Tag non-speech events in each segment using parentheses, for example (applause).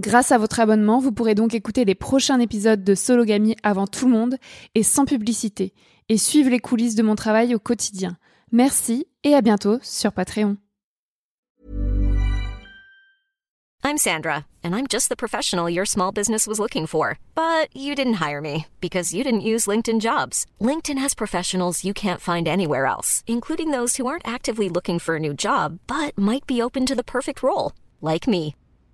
Grâce à votre abonnement, vous pourrez donc écouter les prochains épisodes de Sologamy avant tout le monde et sans publicité, et suivre les coulisses de mon travail au quotidien. Merci et à bientôt sur Patreon. I'm Sandra, and I'm just the professional your small business was looking for. But you didn't hire me because you didn't use LinkedIn jobs. LinkedIn has professionals you can't find anywhere else, including those who aren't actively looking for a new job but might be open to the perfect role, like me.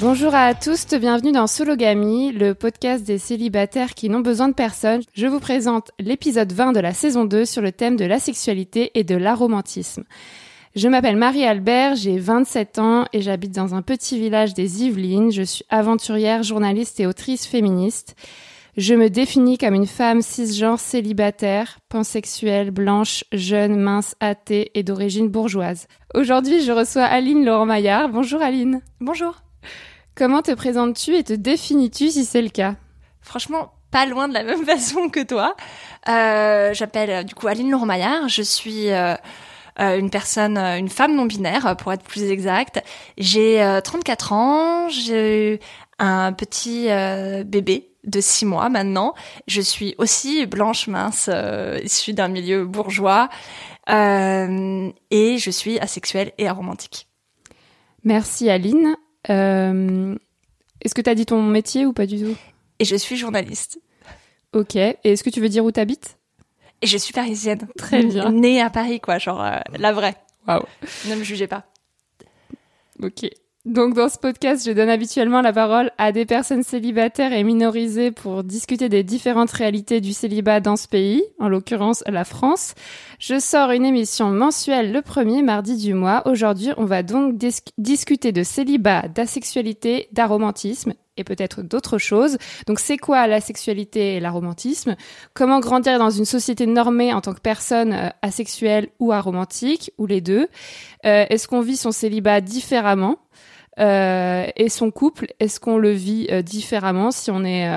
Bonjour à tous, bienvenue dans Sologamy, le podcast des célibataires qui n'ont besoin de personne. Je vous présente l'épisode 20 de la saison 2 sur le thème de la sexualité et de l'aromantisme. Je m'appelle Marie-Albert, j'ai 27 ans et j'habite dans un petit village des Yvelines. Je suis aventurière, journaliste et autrice féministe. Je me définis comme une femme cisgenre célibataire, pansexuelle, blanche, jeune, mince, athée et d'origine bourgeoise. Aujourd'hui, je reçois Aline Laurent-Maillard. Bonjour Aline. Bonjour. Comment te présentes-tu et te définis-tu si c'est le cas? Franchement, pas loin de la même (laughs) façon que toi. Euh, J'appelle euh, du coup Aline Laurent-Maillard. Je suis euh, une personne, une femme non binaire pour être plus exacte. J'ai euh, 34 ans. J'ai eu un petit bébé de 6 mois maintenant. Je suis aussi blanche mince, issue d'un milieu bourgeois. Et je suis asexuelle et aromantique. Merci Aline. Euh, Est-ce que tu as dit ton métier ou pas du tout? Et je suis journaliste. Ok. Et est-ce que tu veux dire où t'habites? Et je suis parisienne. Très bien. Née à Paris, quoi, genre euh, la vraie. Waouh. Ne me jugez pas. Ok. Donc dans ce podcast, je donne habituellement la parole à des personnes célibataires et minorisées pour discuter des différentes réalités du célibat dans ce pays, en l'occurrence la France. Je sors une émission mensuelle le premier mardi du mois. Aujourd'hui, on va donc dis- discuter de célibat, d'asexualité, d'aromantisme et peut-être d'autres choses. Donc c'est quoi la sexualité et l'aromantisme Comment grandir dans une société normée en tant que personne euh, asexuelle ou aromantique, ou les deux? Euh, Est-ce qu'on vit son célibat différemment? Euh, Et son couple, est-ce qu'on le vit euh, différemment si on est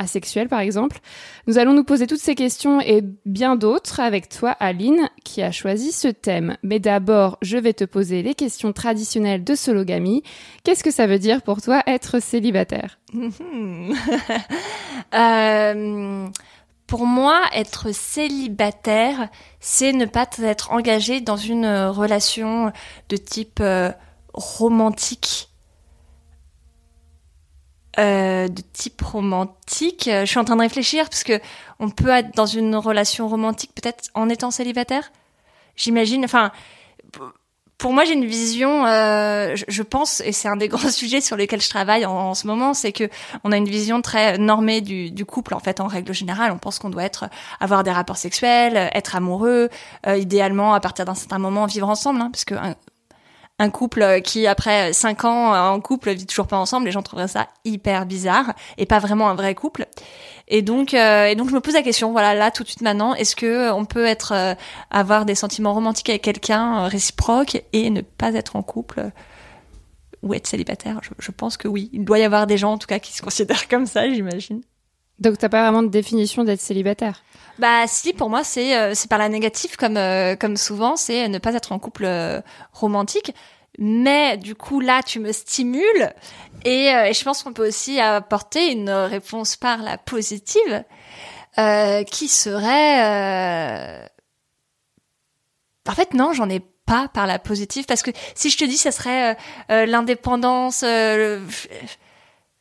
euh, asexuel par exemple Nous allons nous poser toutes ces questions et bien d'autres avec toi Aline qui a choisi ce thème. Mais d'abord, je vais te poser les questions traditionnelles de sologamy. Qu'est-ce que ça veut dire pour toi être célibataire? (laughs) Euh, pour moi, être célibataire, c'est ne pas être engagé dans une relation de type euh, romantique. Euh, de type romantique. Euh, Je suis en train de réfléchir parce que on peut être dans une relation romantique peut-être en étant célibataire. J'imagine. Enfin, pour moi, j'ai une vision. euh, je, pense, et c'est un des (laughs) grands sujets sur lesquels je travaille en, ce moment, c'est que on a une vision très normée du, couple. En fait, en règle générale, on pense qu'on doit être avoir des rapports sexuels, être amoureux, idéalement à partir d'un certain moment vivre ensemble, hein, parce que un, un couple qui après cinq ans euh, en couple vit toujours pas ensemble, les gens trouveraient ça hyper bizarre et pas vraiment un vrai couple. Et donc, euh, et donc je me pose la question, voilà, là tout de suite maintenant, est-ce que euh, on peut être euh, avoir des sentiments romantiques avec quelqu'un euh, réciproques et ne pas être en couple euh, ou être célibataire? Je, je pense que oui, il doit y avoir des gens en tout cas qui se considèrent (laughs) comme ça, j'imagine. Donc t'as pas vraiment de définition d'être célibataire? Bah si, pour moi c'est euh, c'est par la négative comme euh, comme souvent, c'est ne pas être en couple euh, romantique. Mais du coup là, tu me stimules et, euh, et je pense qu'on peut aussi apporter une réponse par la positive, euh, qui serait. euh, En fait non, j'en ai pas par la positive parce que si je te dis, ça serait euh, euh, l'indépendance.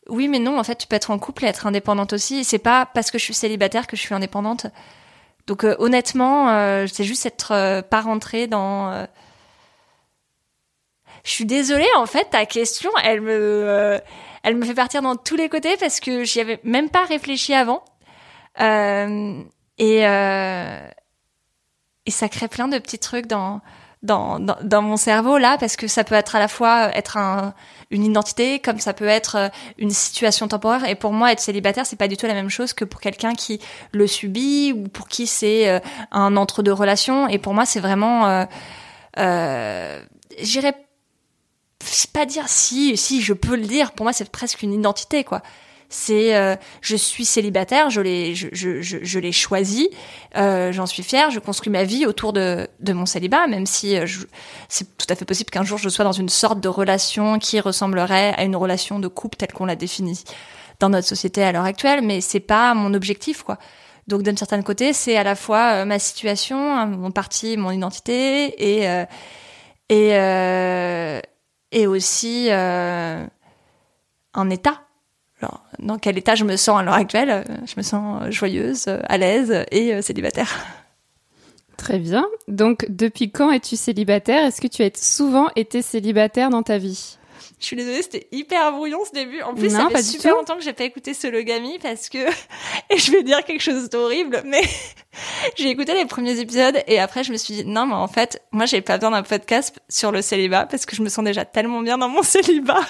Oui, mais non, en fait, tu peux être en couple et être indépendante aussi. C'est pas parce que je suis célibataire que je suis indépendante. Donc euh, honnêtement, euh, c'est juste être euh, pas rentrée dans. euh, Je suis désolée, en fait, ta question, elle me, elle me fait partir dans tous les côtés parce que j'y avais même pas réfléchi avant. Et et ça crée plein de petits trucs dans dans, dans, dans mon cerveau là parce que ça peut être à la fois être un, une identité comme ça peut être euh, une situation temporaire. Et pour moi être célibataire c'est pas du tout la même chose que pour quelqu'un qui le subit ou pour qui c'est euh, un entre deux relations. Et pour moi c'est vraiment euh, euh, j'irais pas dire si si je peux le dire. Pour moi c'est presque une identité quoi c'est euh, je suis célibataire, je l'ai je, je, je, l'ai choisi, euh, j'en suis fière, je construis ma vie autour de, de mon célibat, même si euh, c'est tout à fait possible qu'un jour je sois dans une sorte de relation qui ressemblerait à une relation de couple telle qu'on l'a définie dans notre société à l'heure actuelle, mais c'est pas mon objectif quoi. Donc d'un certain côté, c'est à la fois euh, ma situation, hein, mon parti, mon identité et euh, et et aussi euh, un état. Dans quel état je me sens à l'heure actuelle Je me sens euh, joyeuse, euh, à l'aise et euh, célibataire. Très bien. Donc depuis quand es-tu célibataire? Est-ce que tu as souvent été célibataire dans ta vie? Je suis désolée, c'était hyper brouillon ce début. En plus, Non, ça fait super longtemps que j'ai pas écouté Sologamy parce que (laughs) et je vais dire quelque chose d'horrible, mais (laughs) j'ai écouté les premiers épisodes et après je me suis dit non, mais en fait, moi j'ai pas besoin d'un podcast sur le célibat parce que je me sens déjà tellement bien dans mon (laughs) célibat.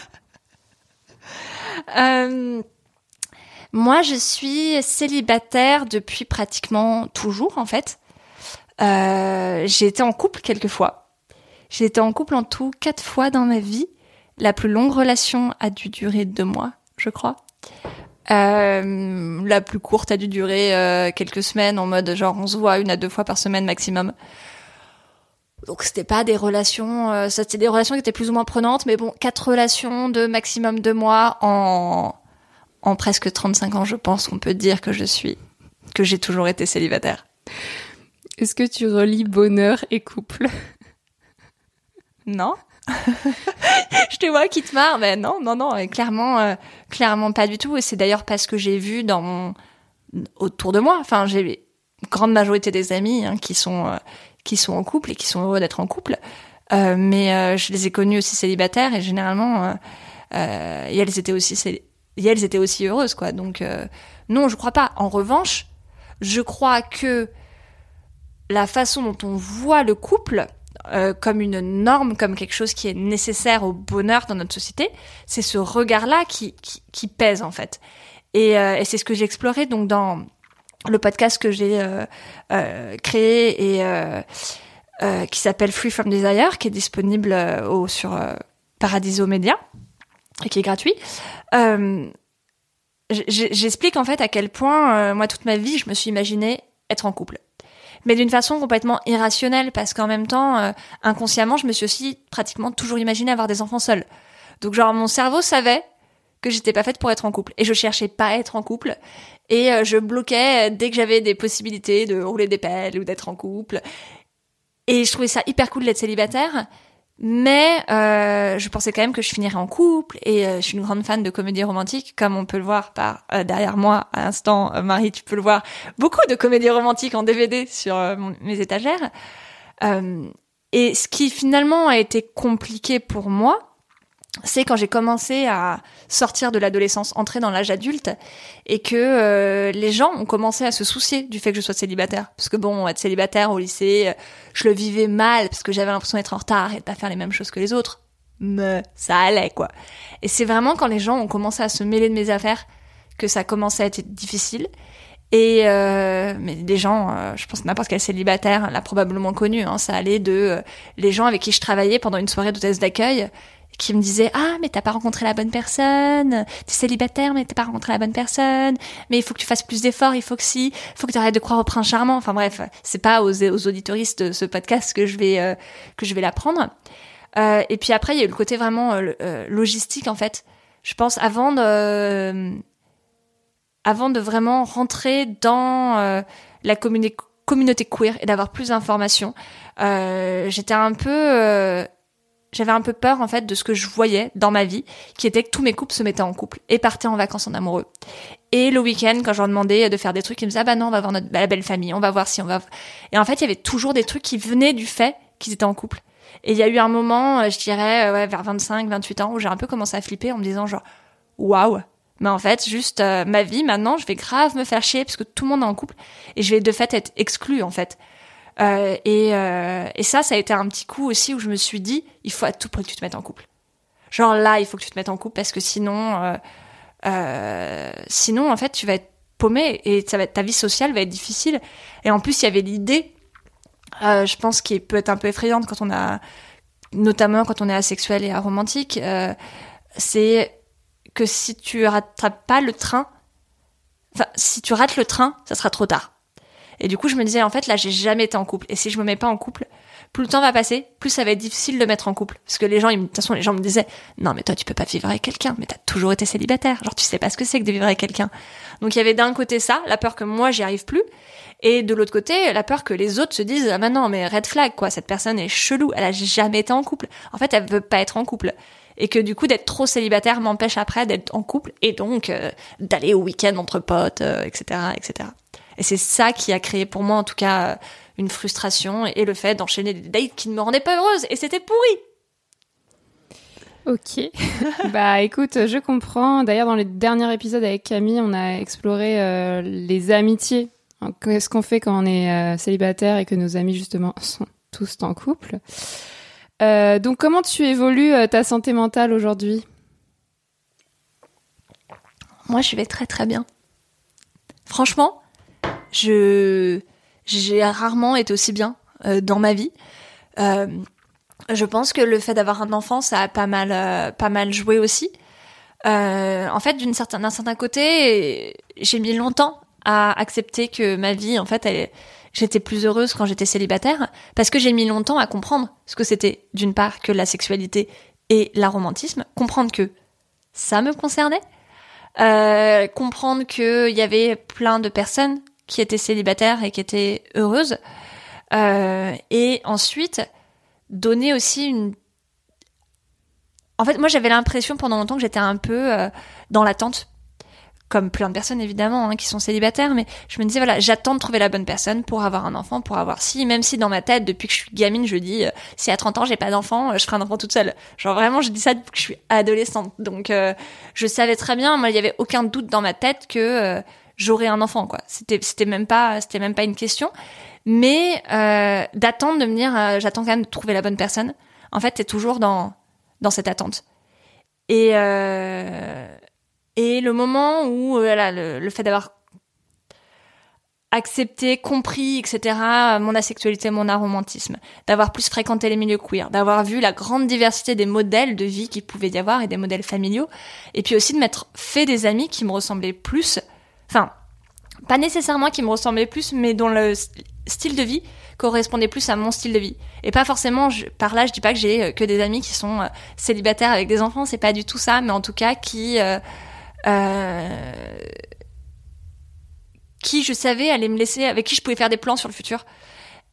Euh, moi, je suis célibataire depuis pratiquement toujours, en fait. Euh, j'ai été en couple quelques fois. J'ai été en couple en tout quatre fois dans ma vie. La plus longue relation a dû durer deux mois, je crois. Euh, la plus courte a dû durer quelques semaines, en mode genre on se voit une à deux fois par semaine maximum. Donc c'était pas des relations, euh, c'était des relations qui étaient plus ou moins prenantes, mais bon, quatre relations de maximum deux mois en en presque 35 ans, je pense qu'on peut dire que je suis, que j'ai toujours été célibataire. Est-ce que tu relis bonheur et couple? Non (laughs) Je te vois qui te marre, mais non, non, non, et clairement, euh, clairement pas du tout. Et c'est d'ailleurs parce que j'ai vu dans mon autour de moi, enfin, j'ai une grande majorité des amis hein, qui sont euh, qui sont en couple et qui sont heureux d'être en couple, Euh, mais euh, je les ai connus aussi célibataires et généralement, euh, elles étaient aussi elles étaient aussi heureuses, quoi. Donc non, je crois pas. En revanche, je crois que la façon dont on voit le couple comme une norme, comme quelque chose qui est nécessaire au bonheur dans notre société, c'est ce regard-là qui, pèse en fait. Et, et c'est ce que j'ai exploré donc dans le podcast que j'ai euh, euh, créé et euh, qui s'appelle Free from Desire, qui est disponible au, sur Paradiso Media et qui est gratuit. J'explique en fait à quel point moi toute ma vie je me suis imaginé être en couple mais d'une façon complètement irrationnelle parce qu'en même temps euh, inconsciemment je me suis aussi pratiquement toujours imaginé avoir des enfants seuls donc genre mon cerveau savait que j'étais pas faite pour être en couple. Et je cherchais pas à être en couple. Et euh, je bloquais dès que j'avais des possibilités de rouler des pelles ou d'être en couple. Et je trouvais ça hyper cool d'être célibataire. Mais euh, je pensais quand même que je finirais en couple. Et euh, je suis une grande fan de comédies romantiques comme on peut le voir par euh, derrière moi à l'instant euh, Marie tu peux le voir. Beaucoup de comédies romantiques en DVD sur euh, mes étagères. Et ce qui finalement a été compliqué pour moi c'est quand j'ai commencé à sortir de l'adolescence, entrer dans l'âge adulte, et que euh, les gens ont commencé à se soucier du fait que je sois célibataire. Parce que bon, être célibataire au lycée, euh, je le vivais mal parce que j'avais l'impression d'être en retard et de pas faire les mêmes choses que les autres. Mais ça allait quoi. Et c'est vraiment quand les gens ont commencé à se mêler de mes affaires que ça commençait à être difficile. Et euh, mais des gens, euh, je pense n'importe quel célibataire l'a probablement connu. Hein, ça allait de euh, les gens avec qui je travaillais pendant une soirée d'hôtesse d'accueil qui me disaient ah mais t'as pas rencontré la bonne personne, t'es célibataire mais t'as pas rencontré la bonne personne, mais il faut que tu fasses plus d'efforts, il faut que si, il faut que tu arrêtes de croire au prince charmant. Enfin bref, c'est pas aux, aux auditoristes de ce podcast que je vais euh, que je vais l'apprendre. Euh, et puis après il y a eu le côté vraiment euh, euh, logistique en fait. Je pense avant de euh, avant de vraiment rentrer dans euh, la communi- communauté queer et d'avoir plus d'informations, euh, j'étais un peu euh, j'avais un peu peur en fait de ce que je voyais dans ma vie, qui était que tous mes couples se mettaient en couple et partaient en vacances en amoureux. Et le week-end, quand je leur demandais de faire des trucs, ils me disaient ah bah non, on va voir notre la belle famille, on va voir si on va. Et en fait, il y avait toujours des trucs qui venaient du fait qu'ils étaient en couple. Et il y a eu un moment, euh, je dirais euh, ouais, vers 25, 28 ans, où j'ai un peu commencé à flipper en me disant genre waouh. Mais en fait, juste euh, ma vie maintenant, je vais grave me faire chier parce que tout le monde est en couple et je vais de fait être exclue en fait. Euh, et, euh, et ça, ça a été un petit coup aussi où je me suis dit, il faut à tout prix que tu te mettes en couple. Genre là, il faut que tu te mettes en couple parce que sinon, euh, euh, sinon en fait, tu vas être paumé et ça va ta vie sociale va être difficile. Et en plus, il y avait l'idée, euh, je pense, qui peut être un peu effrayante quand on a, notamment quand on est asexuel et aromantique, euh, c'est que si tu rattrapes pas le train, enfin, si tu rates le train, ça sera trop tard. Et du coup, je me disais, en fait, là, j'ai jamais été en couple. Et si je me mets pas en couple, plus le temps va passer, plus ça va être difficile de mettre en couple. Parce que les gens, ils de toute façon, les gens me disaient, non, mais toi, tu peux pas vivre avec quelqu'un, mais t'as toujours été célibataire. Genre, tu sais pas ce que c'est que de vivre avec quelqu'un. Donc, il y avait d'un côté ça, la peur que moi, j'y arrive plus. Et de l'autre côté, la peur que les autres se disent, ah, bah non, mais red flag, quoi. Cette personne est chelou. Elle a jamais été en couple. En fait, elle veut pas être en couple. Et que du coup, d'être trop célibataire m'empêche après d'être en couple et donc euh, d'aller au week-end entre potes, euh, etc., etc. Et c'est ça qui a créé pour moi, en tout cas, euh, une frustration et le fait d'enchaîner des dates qui ne me rendaient pas heureuse. Et c'était pourri. Ok. (laughs) bah écoute, je comprends. D'ailleurs, dans les derniers épisodes avec Camille, on a exploré euh, les amitiés. Hein, Qu'est-ce qu'on fait quand on est euh, célibataire et que nos amis, justement, (laughs) sont tous en couple? Euh, donc, comment tu évolues euh, ta santé mentale aujourd'hui? Moi, je vais très très bien. Franchement, je j'ai rarement été aussi bien euh, dans ma vie. Euh, je pense que le fait d'avoir un enfant, ça a pas mal euh, pas mal joué aussi. Euh, en fait, d'une certaine d'un certain côté, j'ai mis longtemps à accepter que ma vie, en fait, elle, j'étais plus heureuse quand j'étais célibataire, parce que j'ai mis longtemps à comprendre ce que c'était, d'une part, que la sexualité et l'aromantisme, comprendre que ça me concernait, euh, comprendre qu'il y avait plein de personnes qui étaient célibataires et qui étaient heureuses, euh, et ensuite donner aussi une en fait, moi, j'avais l'impression pendant longtemps que j'étais un peu euh, dans l'attente, comme plein de personnes évidemment hein, qui sont célibataires, mais je me disais voilà, j'attends de trouver la bonne personne pour avoir un enfant, pour avoir si, même si dans ma tête, depuis que je suis gamine, je dis euh, si à 30 ans j'ai pas d'enfant, je ferai un enfant toute seule. Genre vraiment, je dis ça depuis que je suis adolescente, donc je savais très bien, moi, il y avait aucun doute dans ma tête que j'aurais un enfant, quoi. C'était, c'était même pas, c'était même pas une question, mais euh, d'attendre de me dire, euh, j'attends quand même de trouver la bonne personne. En fait, t'es toujours dans dans cette attente. Et, euh, et le moment où euh, voilà, le, le fait d'avoir accepté, compris, etc., mon asexualité, mon aromantisme, d'avoir plus fréquenté les milieux queer, d'avoir vu la grande diversité des modèles de vie qu'il pouvait y avoir et des modèles familiaux, et puis aussi de m'être fait des amis qui me ressemblaient plus, enfin, pas nécessairement qui me ressemblaient plus, mais dont le style de vie correspondait plus à mon style de vie. Et pas forcément, je- par là, je dis pas que j'ai euh, que des amis qui sont euh, célibataires avec des enfants, c'est pas du tout ça, mais en tout cas qui, euh, qui je savais allait me laisser, avec qui je pouvais faire des plans sur le futur.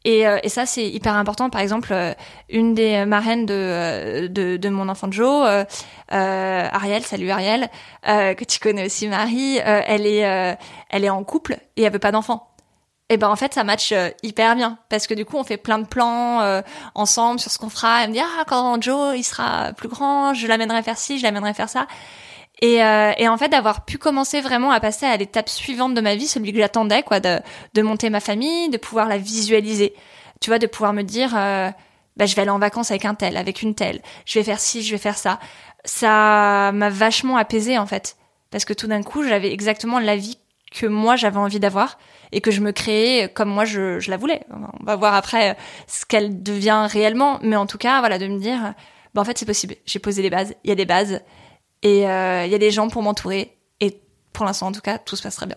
Et, euh, et ça, c'est hyper important. Par exemple, euh, une des marraines de, euh, de, de mon enfant Joe, euh, Ariel, salut Ariel, euh, que tu connais aussi Marie, euh, elle est, elle est en couple et elle veut pas d'enfant. Et ben en fait ça match hyper bien parce que du coup on fait plein de plans euh, ensemble sur ce qu'on fera. Elle me dit ah quand Joe il sera plus grand, je l'amènerai faire ci, je l'amènerai faire ça. Et, euh, et en fait d'avoir pu commencer vraiment à passer à l'étape suivante de ma vie, celui que j'attendais quoi, de, de monter ma famille, de pouvoir la visualiser. Tu vois, de pouvoir me dire euh, bah je vais aller en vacances avec un tel, avec une telle, je vais faire ci, je vais faire ça. Ça m'a vachement apaisée en fait parce que tout d'un coup j'avais exactement la vie que moi j'avais envie d'avoir et que je me créais comme moi je, je la voulais. On va voir après euh, ce qu'elle devient réellement, mais en tout cas, voilà, de me dire, bah en fait c'est possible. J'ai posé les bases, il y a des bases et euh, il y a des gens pour m'entourer et pour l'instant en tout cas tout se passe très bien.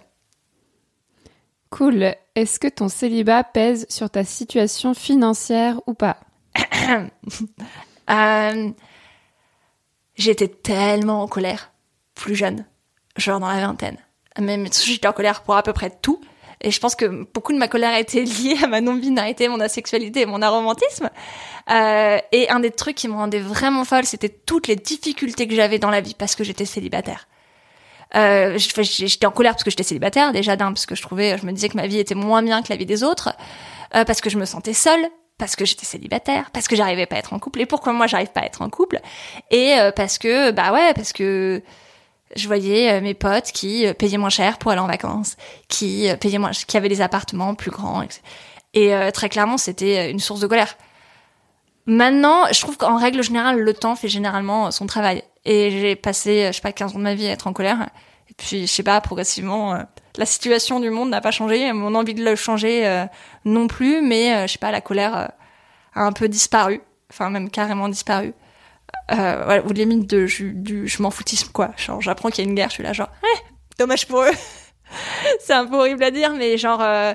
Cool. Est-ce que ton célibat pèse sur ta situation financière ou pas (coughs) Euh, J'étais tellement en colère plus jeune, genre dans la vingtaine. Même j'étais en colère pour à peu près tout. Et je pense que beaucoup de ma colère a été liée à ma non-binarité, mon asexualité mon aromantisme. Euh, et un des trucs qui me rendait vraiment folle, c'était toutes les difficultés que j'avais dans la vie parce que j'étais célibataire. Euh, j'étais en colère parce que j'étais célibataire déjà d'un parce que je trouvais, je me disais que ma vie était moins bien que la vie des autres, euh, parce que je me sentais seule, parce que j'étais célibataire, parce que j'arrivais pas à être en couple. Et pourquoi moi j'arrive pas à être en couple? Et parce que bah ouais, parce que je voyais euh, mes potes qui euh, payaient moins cher pour aller en vacances, qui euh, payaient moins, qui avaient des appartements plus grands. Et très clairement, c'était une source de colère. Maintenant, je trouve qu'en règle générale, le temps fait généralement son travail. Et j'ai passé, je sais pas, 15 ans de ma vie à être en colère. Et puis, je sais pas, progressivement, la situation du monde n'a pas changé. Mon envie de le changer non plus. Mais, je sais pas, la colère a un peu disparu. Enfin, même carrément disparu. Euh, voilà, ou limite de, du, du je m'en foutisme, quoi. Genre, j'apprends qu'il y a une guerre, je suis là, genre, eh, dommage pour eux. (laughs) C'est un peu horrible à dire, mais genre, euh,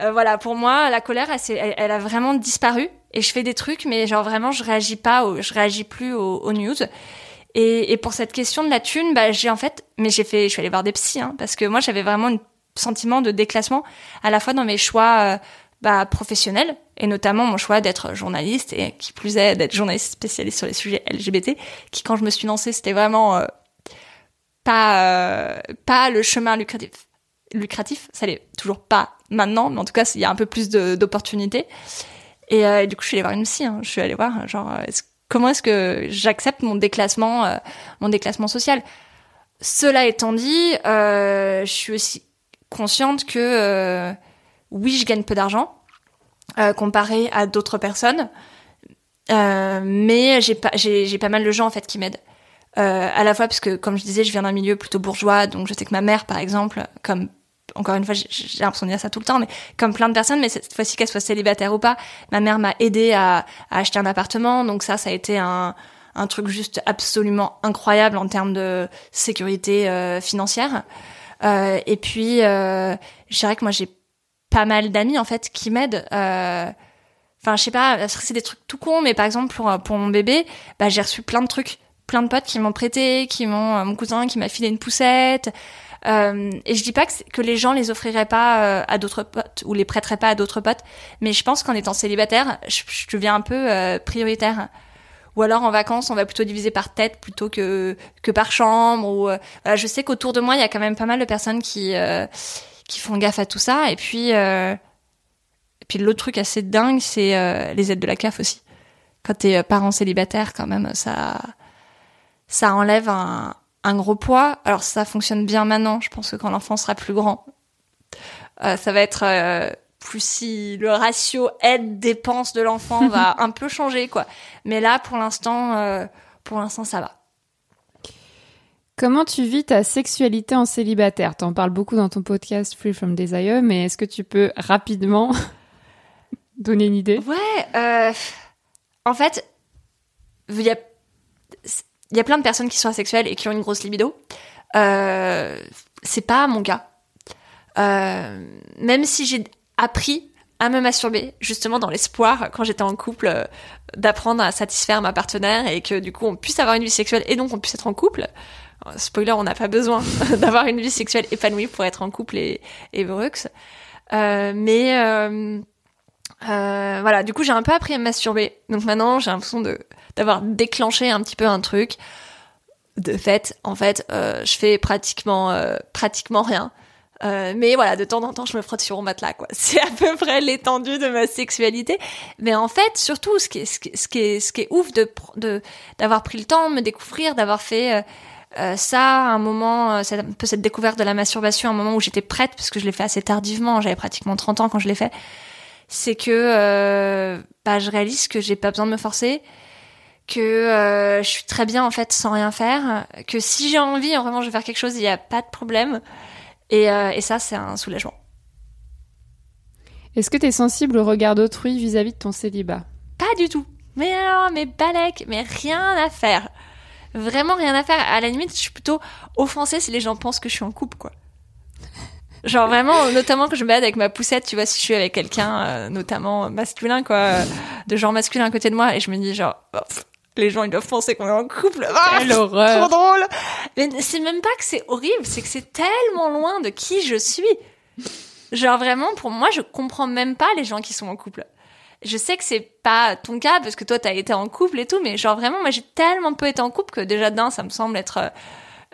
euh, voilà, pour moi, la colère, elle, elle, a vraiment disparu. Et je fais des trucs, mais genre vraiment, je réagis pas, au- je réagis plus aux, news. Et, et pour cette question de la thune, bah, j'ai en fait, mais j'ai fait, je suis allée voir des psys, hein, parce que moi, j'avais vraiment un sentiment de déclassement, à la fois dans mes choix bah, professionnels, et notamment mon choix d'être journaliste, et qui plus est d'être journaliste spécialiste sur les sujets LGBT, qui quand je me suis lancée, c'était vraiment euh, pas, euh, pas le chemin lucratif. Lucratif, ça l'est toujours pas maintenant, mais en tout cas, il y a un peu plus d'opportunités. Et euh, du coup, je suis allée voir une psy. hein. Je suis allée voir, genre, euh, comment est-ce que j'accepte mon déclassement, euh, mon déclassement social? Cela étant dit, euh, je suis aussi consciente que oui, je gagne peu d'argent euh, comparé à d'autres personnes, euh, mais j'ai pas, j'ai, pas mal de gens en fait qui m'aident. Euh, à la fois parce que, comme je disais, je viens d'un milieu plutôt bourgeois, donc je sais que ma mère, par exemple, comme encore une fois, j'ai j'ai l'impression de dire ça tout le temps, mais comme plein de personnes, mais cette fois-ci qu'elle soit célibataire ou pas, ma mère m'a aidé à, à acheter un appartement, donc ça, ça a été un, un truc juste absolument incroyable en termes de sécurité euh, financière. Euh, et puis, euh, je dirais que moi, j'ai pas mal d'amis en fait qui m'aident. Euh, Enfin, je sais pas, c'est des trucs tout cons, mais par exemple pour pour mon bébé, bah j'ai reçu plein de trucs, plein de potes qui m'ont prêté, qui m'ont euh, mon cousin qui m'a filé une poussette. Euh, et je dis pas que, que les gens les offriraient pas euh, à d'autres potes ou les prêteraient pas à d'autres potes, mais je pense qu'en étant célibataire, je, je deviens un peu euh, prioritaire. Ou alors en vacances, on va plutôt diviser par tête plutôt que que par chambre. Ou euh, voilà, je sais qu'autour de moi, il y a quand même pas mal de personnes qui euh, qui font gaffe à tout ça. Et puis euh, et puis l'autre truc assez dingue, c'est euh, les aides de la CAF aussi. Quand t'es euh, parent célibataire, quand même, ça ça enlève un, un gros poids. Alors ça fonctionne bien maintenant. Je pense que quand l'enfant sera plus grand, euh, ça va être euh, plus si le ratio aide dépense de l'enfant (laughs) va un peu changer quoi. Mais là, pour l'instant, euh, pour l'instant, ça va. Comment tu vis ta sexualité en célibataire? T'en parles beaucoup dans ton podcast Free From Desire, mais est-ce que tu peux rapidement (laughs) donner une idée? Ouais, euh, en fait, il y a, plein de personnes qui sont asexuelles et qui ont une grosse libido. Euh, c'est pas mon cas. Euh, même si j'ai appris à me masturber, justement dans l'espoir, quand j'étais en couple, euh, d'apprendre à satisfaire ma partenaire et que du coup on puisse avoir une vie sexuelle et donc on puisse être en couple. Spoiler, on n'a pas besoin (laughs) d'avoir une vie sexuelle épanouie pour être en couple et, et heureux. Euh, mais euh, euh, voilà, du coup j'ai un peu appris à me masturber. Donc maintenant j'ai l'impression de d'avoir déclenché un petit peu un truc. De fait, en fait, euh, je fais pratiquement euh, pratiquement rien. Euh, mais voilà, de temps en temps, je me frotte sur mon matelas, quoi. (laughs) C'est à peu près l'étendue de ma sexualité. Mais en fait, surtout, ce qui est, ce qui est, ce qui est, ouf de, de, d'avoir pris le temps de me découvrir, d'avoir fait euh, ça à un moment, euh, cette- un peu cette découverte de la masturbation, à un moment où j'étais prête, parce que je l'ai fait assez tardivement, j'avais pratiquement 30 ans quand je l'ai fait, c'est que euh, bah, je réalise que j'ai pas besoin de me forcer, que euh, je suis très bien en fait sans rien faire, que si j'ai envie, en vraiment, je vais faire quelque chose, il n'y a pas de problème. Et, euh, et ça, c'est un soulagement. Est-ce que tu es sensible au regard d'autrui vis-à-vis de ton célibat? Pas du tout. Mais alors, mais balèque, mais rien à faire. Vraiment rien à faire. À la limite, je suis plutôt offensée si les gens pensent que je suis en couple, quoi. Genre vraiment, notamment quand je me balade avec ma poussette, tu vois, si je suis avec quelqu'un, euh, notamment masculin, quoi, euh, de genre masculin à côté de moi, et je me dis genre, oh, pff, les gens ils doivent penser qu'on est en couple. Ah, Quelle horreur. Trop drôle. Mais c'est même pas que c'est horrible, c'est que c'est tellement loin de qui je suis. Genre vraiment, pour moi, je comprends même pas les gens qui sont en couple. Je sais que c'est pas ton cas parce que toi t'as été en couple et tout, mais genre vraiment, moi j'ai tellement peu été en couple que déjà d'un, ça me semble être euh,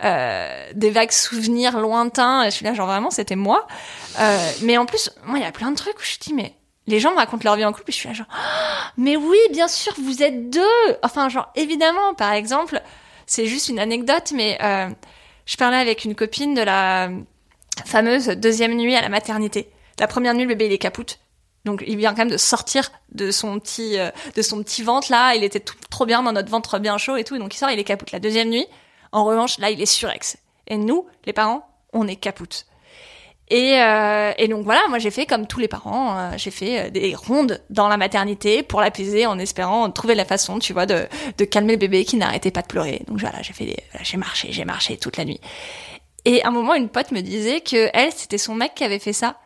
euh, des vagues souvenirs lointains. Et je suis là, genre vraiment, c'était moi. Euh, mais en plus, moi, il y a plein de trucs où je dis, mais les gens me racontent leur vie en couple et je suis là, genre, (gasps) mais oui, bien sûr, vous êtes deux. Enfin, genre, évidemment, par exemple, c'est juste une anecdote, mais euh, je parlais avec une copine de la fameuse deuxième nuit à la maternité. La première nuit, le bébé, il est capoute. Donc il vient quand même de sortir de son petit euh, de son petit ventre là, il était tout, trop bien dans notre ventre bien chaud et tout, et donc il sort, il est capoute. La deuxième nuit, en revanche, là, il est surex. Et nous, les parents, on est capoute. Et, euh, et donc voilà, moi j'ai fait comme tous les parents, euh, j'ai fait euh, des rondes dans la maternité pour l'apaiser en espérant trouver la façon, tu vois, de, de calmer le bébé qui n'arrêtait pas de pleurer. Donc voilà, j'ai fait des, voilà, j'ai marché, j'ai marché toute la nuit. Et à un moment, une pote me disait que elle, c'était son mec qui avait fait ça.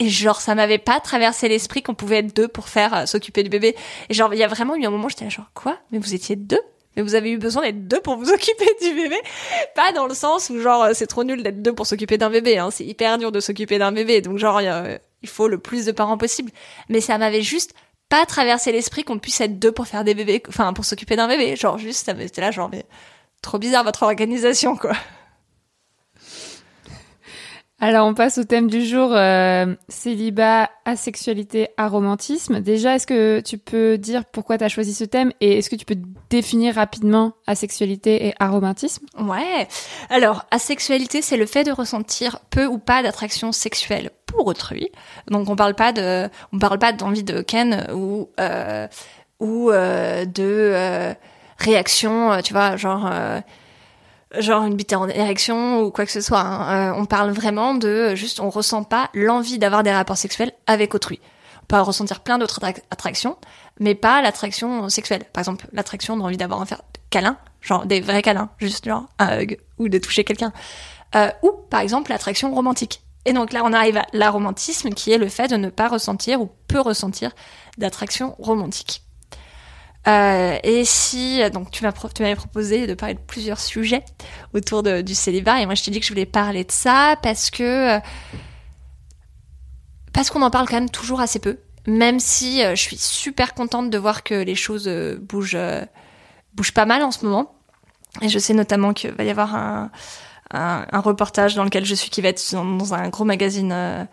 Et genre, ça m'avait pas traversé l'esprit qu'on pouvait être deux pour faire euh, s'occuper du bébé. Et genre, il y a vraiment eu un moment, j'étais là genre, quoi? Mais vous étiez deux? Mais vous avez eu besoin d'être deux pour vous (laughs) occuper du bébé? Pas dans le sens où genre euh, c'est trop nul d'être deux pour s'occuper d'un bébé, hein. c'est hyper dur de s'occuper d'un bébé, donc genre euh, il faut le plus de parents possible. Mais ça m'avait juste pas traversé l'esprit qu'on puisse être deux pour faire des bébés, enfin pour s'occuper d'un bébé. Genre juste, ça m'était là genre mais trop bizarre votre organisation quoi. Alors, on passe au thème du jour, euh, célibat, asexualité, aromantisme. Déjà, est-ce que tu peux dire pourquoi tu as choisi ce thème et est-ce que tu peux définir rapidement asexualité et aromantisme? Ouais. Alors, asexualité, c'est le fait de ressentir peu ou pas d'attraction sexuelle pour autrui. Donc, on parle pas de, on parle pas d'envie de ken ou euh, ou euh, de euh, réaction, tu vois, genre genre une bite en érection ou quoi que ce soit. hein. Euh, on parle vraiment de juste, on ressent pas l'envie d'avoir des rapports sexuels avec autrui. On peut ressentir plein d'autres attrac- attractions, mais pas l'attraction sexuelle. Par exemple, l'attraction d'envie d'avoir un câlin, genre des vrais câlins, juste genre un hug ou de toucher quelqu'un. Euh, ou par exemple l'attraction romantique. Et donc là, on arrive à l'aromantisme, qui est le fait de ne pas ressentir ou peu ressentir d'attraction romantique. Euh, et si donc tu m'avais proposé de parler de plusieurs sujets autour du célibat et moi je t'ai dit que je voulais parler de ça parce que euh, parce qu'on en parle quand même toujours assez peu même si euh, je suis super contente de voir que les choses euh, bougent bougent pas mal en ce moment. Et je sais notamment qu'il va y avoir un, un, reportage dans lequel je suis qui va être dans, un gros magazine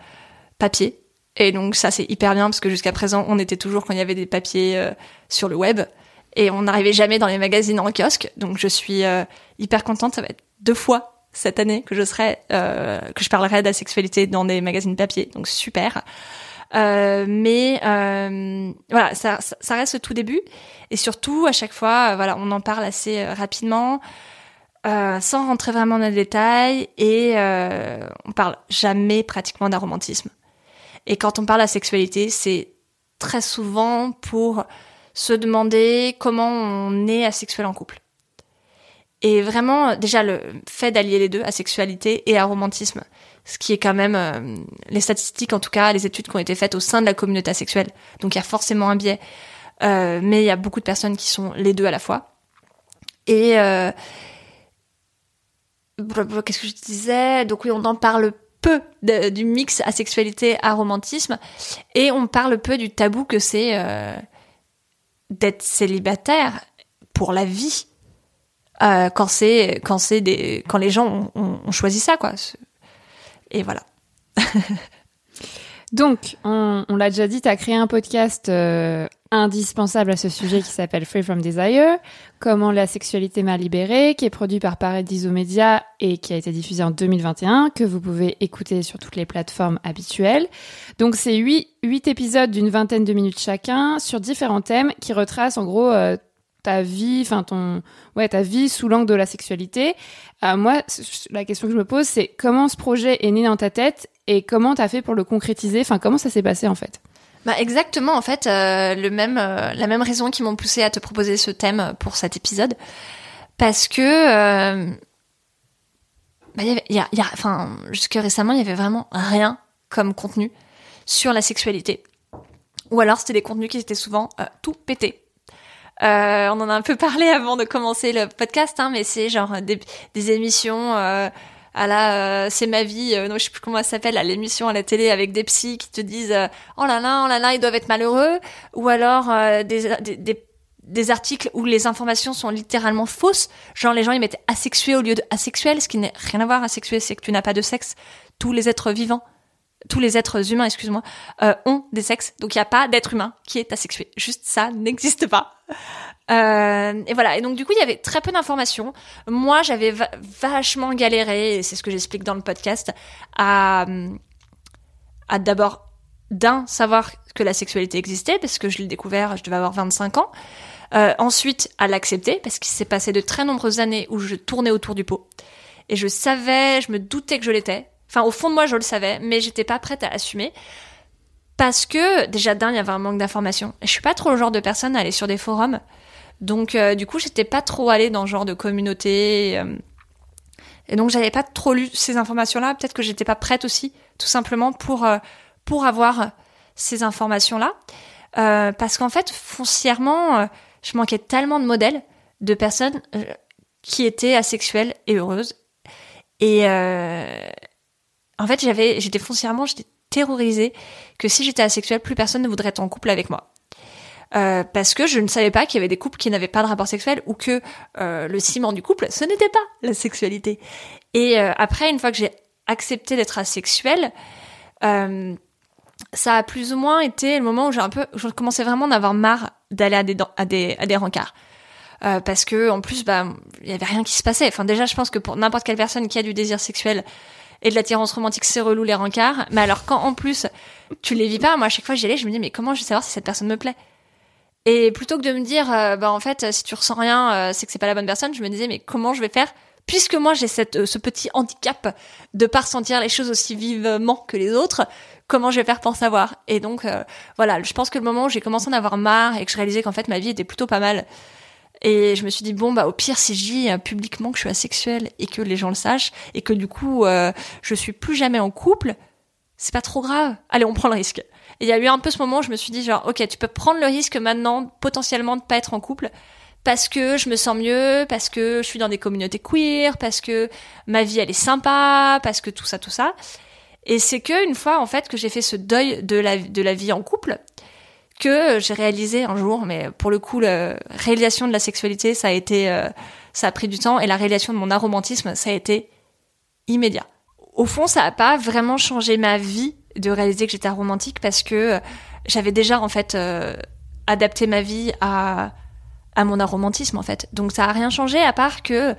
papier et donc ça c'est hyper bien parce que jusqu'à présent on était toujours quand il y avait des papiers euh, sur le web et on n'arrivait jamais dans les magazines en kiosque. Donc je suis euh, hyper contente. Ça va être deux fois cette année que je serai euh, que je parlerai de la sexualité dans des magazines papier. Donc super. Euh, mais euh, voilà, ça, ça, reste le tout début et surtout à chaque fois, euh, voilà, on en parle assez rapidement. Euh, sans rentrer vraiment dans les détails et euh, on parle jamais pratiquement d'aromantisme. Et quand on parle à sexualité, c'est très souvent pour se demander comment on est asexuel en couple. Et vraiment, déjà, le fait d'allier les deux, asexualité et aromantisme, ce qui est quand même euh, les statistiques, en tout cas, les études qui ont été faites au sein de la communauté asexuelle. Donc il y a forcément un biais, euh, mais il y a beaucoup de personnes qui sont les deux à la fois. Et euh, qu'est-ce que je disais? Donc oui, on en parle peu de- du mix asexualité aromantisme, et on parle peu du tabou que c'est euh, d'être célibataire pour la vie. Euh, quand c'est quand c'est des quand les gens ont, choisi ça quoi. Et voilà. (laughs) Donc, on, on l'a déjà dit, tu as créé un podcast euh, indispensable à ce sujet qui s'appelle Free from Desire, Comment la sexualité m'a libérée, qui est produit par Paradiso Media et qui a été diffusé en 2021, que vous pouvez écouter sur toutes les plateformes habituelles. Donc, c'est huit, huit épisodes d'une vingtaine de minutes chacun sur différents thèmes qui retracent en gros euh, ta vie, enfin ton, ouais, ta vie sous l'angle de la sexualité. Euh, moi, la question que je me pose, c'est comment ce projet est né dans ta tête et comment t'as fait pour le concrétiser? Enfin, comment ça s'est passé en fait? Bah exactement en fait euh, le même euh, la même raison qui m'ont poussé à te proposer ce thème pour cet épisode. Parce que euh, bah, y a, y a- enfin jusque récemment il y avait vraiment rien comme contenu sur la sexualité. Ou alors c'était des contenus qui étaient souvent tout pétés. On en a un peu (laughs) parlé avant de commencer le podcast, hein, mais c'est genre des, des émissions à la euh, c'est ma vie, euh, non je sais plus comment ça s'appelle, là, l'émission à la télé avec des psys qui te disent euh, oh là là, oh là là, ils doivent être malheureux, ou alors euh, des, des, des des articles où les informations sont littéralement fausses, genre les gens ils mettent asexué au lieu de asexuel, ce qui n'a rien à voir. Asexué, c'est que tu n'as pas de sexe. Tous les êtres vivants, tous les êtres humains, excuse-moi, euh, ont des sexes, donc il n'y a pas d'être humain qui est asexué. Juste ça (laughs) n'existe pas. Euh, et voilà. Et donc du coup, il y avait très peu d'informations. Moi, j'avais va- vachement galéré, et c'est ce que j'explique dans le podcast, à, à d'abord d'un savoir que la sexualité existait parce que je l'ai découvert, je devais avoir 25 ans. Euh, ensuite, à l'accepter parce qu'il s'est passé de très nombreuses années où je tournais autour du pot et je savais, je me doutais que je l'étais. Enfin, au fond de moi, je le savais, mais j'étais pas prête à assumer parce que déjà d'un, il y avait un manque d'informations. Je suis pas trop le genre de personne à aller sur des forums, donc euh, du coup, j'étais pas trop allée dans ce genre de communauté. euh, et donc, j'avais pas trop lu ces informations-là. Peut-être que j'étais pas prête aussi, tout simplement pour euh, pour avoir ces informations-là. Parce qu'en fait, foncièrement, je manquais tellement de modèles de personnes qui étaient asexuelles et heureuses. Et en fait, j'avais, j'étais foncièrement, j'étais terrorisée que si j'étais asexuelle, plus personne ne voudrait être en couple avec moi. Euh, parce que je ne savais pas qu'il y avait des couples qui n'avaient pas de rapport sexuel ou que euh, le ciment du couple, ce n'était pas la sexualité. Et euh, après, une fois que j'ai accepté d'être asexuelle, euh, ça a plus ou moins été le moment où j'ai un peu, je commençais vraiment à en avoir marre d'aller à des, à des, à des rencarts. Parce que en plus, bah, il y avait rien qui se passait. Enfin, déjà, je pense que pour n'importe quelle personne qui a du désir sexuel et de l'attirance romantique, c'est relou les rencarts. Mais alors, quand en plus tu les vis pas, moi, à chaque fois j'y allais, je me dis mais comment je vais savoir si cette personne me plaît? Et plutôt que de me dire, euh, bah en fait, si tu ressens rien, euh, c'est que c'est pas la bonne personne, je me disais mais comment je vais faire? Puisque moi j'ai euh, ce petit handicap de pas ressentir les choses aussi vivement que les autres, comment je vais faire pour savoir? Et donc voilà, je pense que le moment où j'ai commencé à en avoir marre et que je réalisais qu'en fait ma vie était plutôt pas mal, et je me suis dit bon bah au pire si je dis euh, publiquement que je suis asexuelle et que les gens le sachent et que du coup euh, je suis plus jamais en couple, c'est pas trop grave. Allez, on prend le risque. Et il y a eu un peu ce moment où je me suis dit genre OK, tu peux prendre le risque maintenant potentiellement de pas être en couple parce que je me sens mieux, parce que je suis dans des communautés queer, parce que ma vie elle est sympa, parce que tout ça tout ça. Et c'est que une fois en fait que j'ai fait ce deuil de la de la vie en couple que j'ai réalisé un jour, mais pour le coup, la réalisation de la sexualité, ça a été, euh, ça a pris du temps, et la réalisation de mon aromantisme, ça a été immédiat. Au fond, ça a pas vraiment changé ma vie de réaliser que j'étais aromantique parce que euh, j'avais déjà en fait euh, adapté ma vie à à mon aromantisme en fait. Donc ça a rien changé à part que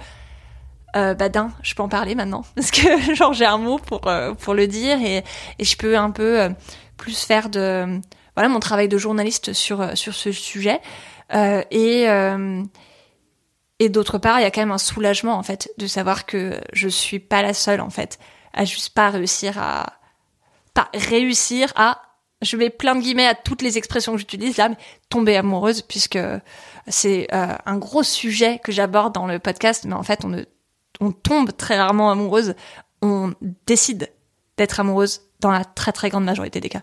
euh, bah d'un, je peux en parler maintenant (laughs) parce que genre j'ai un mot pour pour le dire et et je peux un peu plus faire de voilà mon travail de journaliste sur euh, ce sujet Euh, et euh, et d'autre part il y a quand même un soulagement en fait de savoir que je suis pas la seule en fait à juste pas réussir à pas réussir à je mets plein de guillemets à toutes les expressions que j'utilise là, mais tomber amoureuse, puisque c'est un gros sujet que j'aborde dans le podcast, mais en fait, on, ne, on tombe très rarement amoureuse, on décide d'être amoureuse dans la très très grande majorité des cas.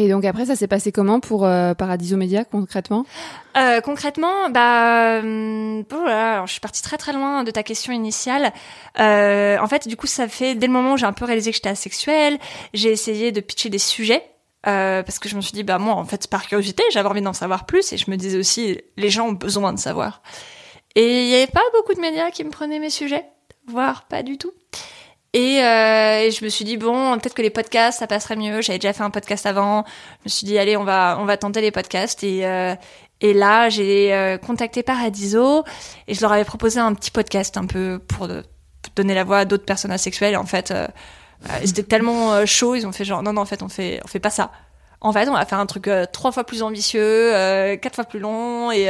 Et donc après, ça s'est passé comment pour euh, Paradiso Media concrètement? Euh, concrètement, bah, hum, oh là là, alors, je suis partie très très loin de ta question initiale. Euh, en fait, du coup, ça fait dès le moment où j'ai un peu réalisé que j'étais asexuelle, j'ai essayé de pitcher des sujets. euh, parce que je me suis dit, bah moi, en fait, par curiosité, j'avais envie d'en savoir plus, et je me disais aussi, les gens ont besoin de savoir. Et il n'y avait pas beaucoup de médias qui me prenaient mes sujets, voire pas du tout. Et, euh, et je me suis dit bon, peut-être que les podcasts ça passerait mieux. J'avais déjà fait un podcast avant. Je me suis dit allez, on va on va tenter les podcasts. Et euh, là j'ai euh, contacté Paradiso et je leur avais proposé un petit podcast un peu pour donner la voix à d'autres personnes asexuelles. Et en fait, ils étaient tellement chauds, ils ont fait genre non non en fait on fait on fait pas ça. En fait, on va faire un truc trois fois plus ambitieux, quatre fois plus long, et,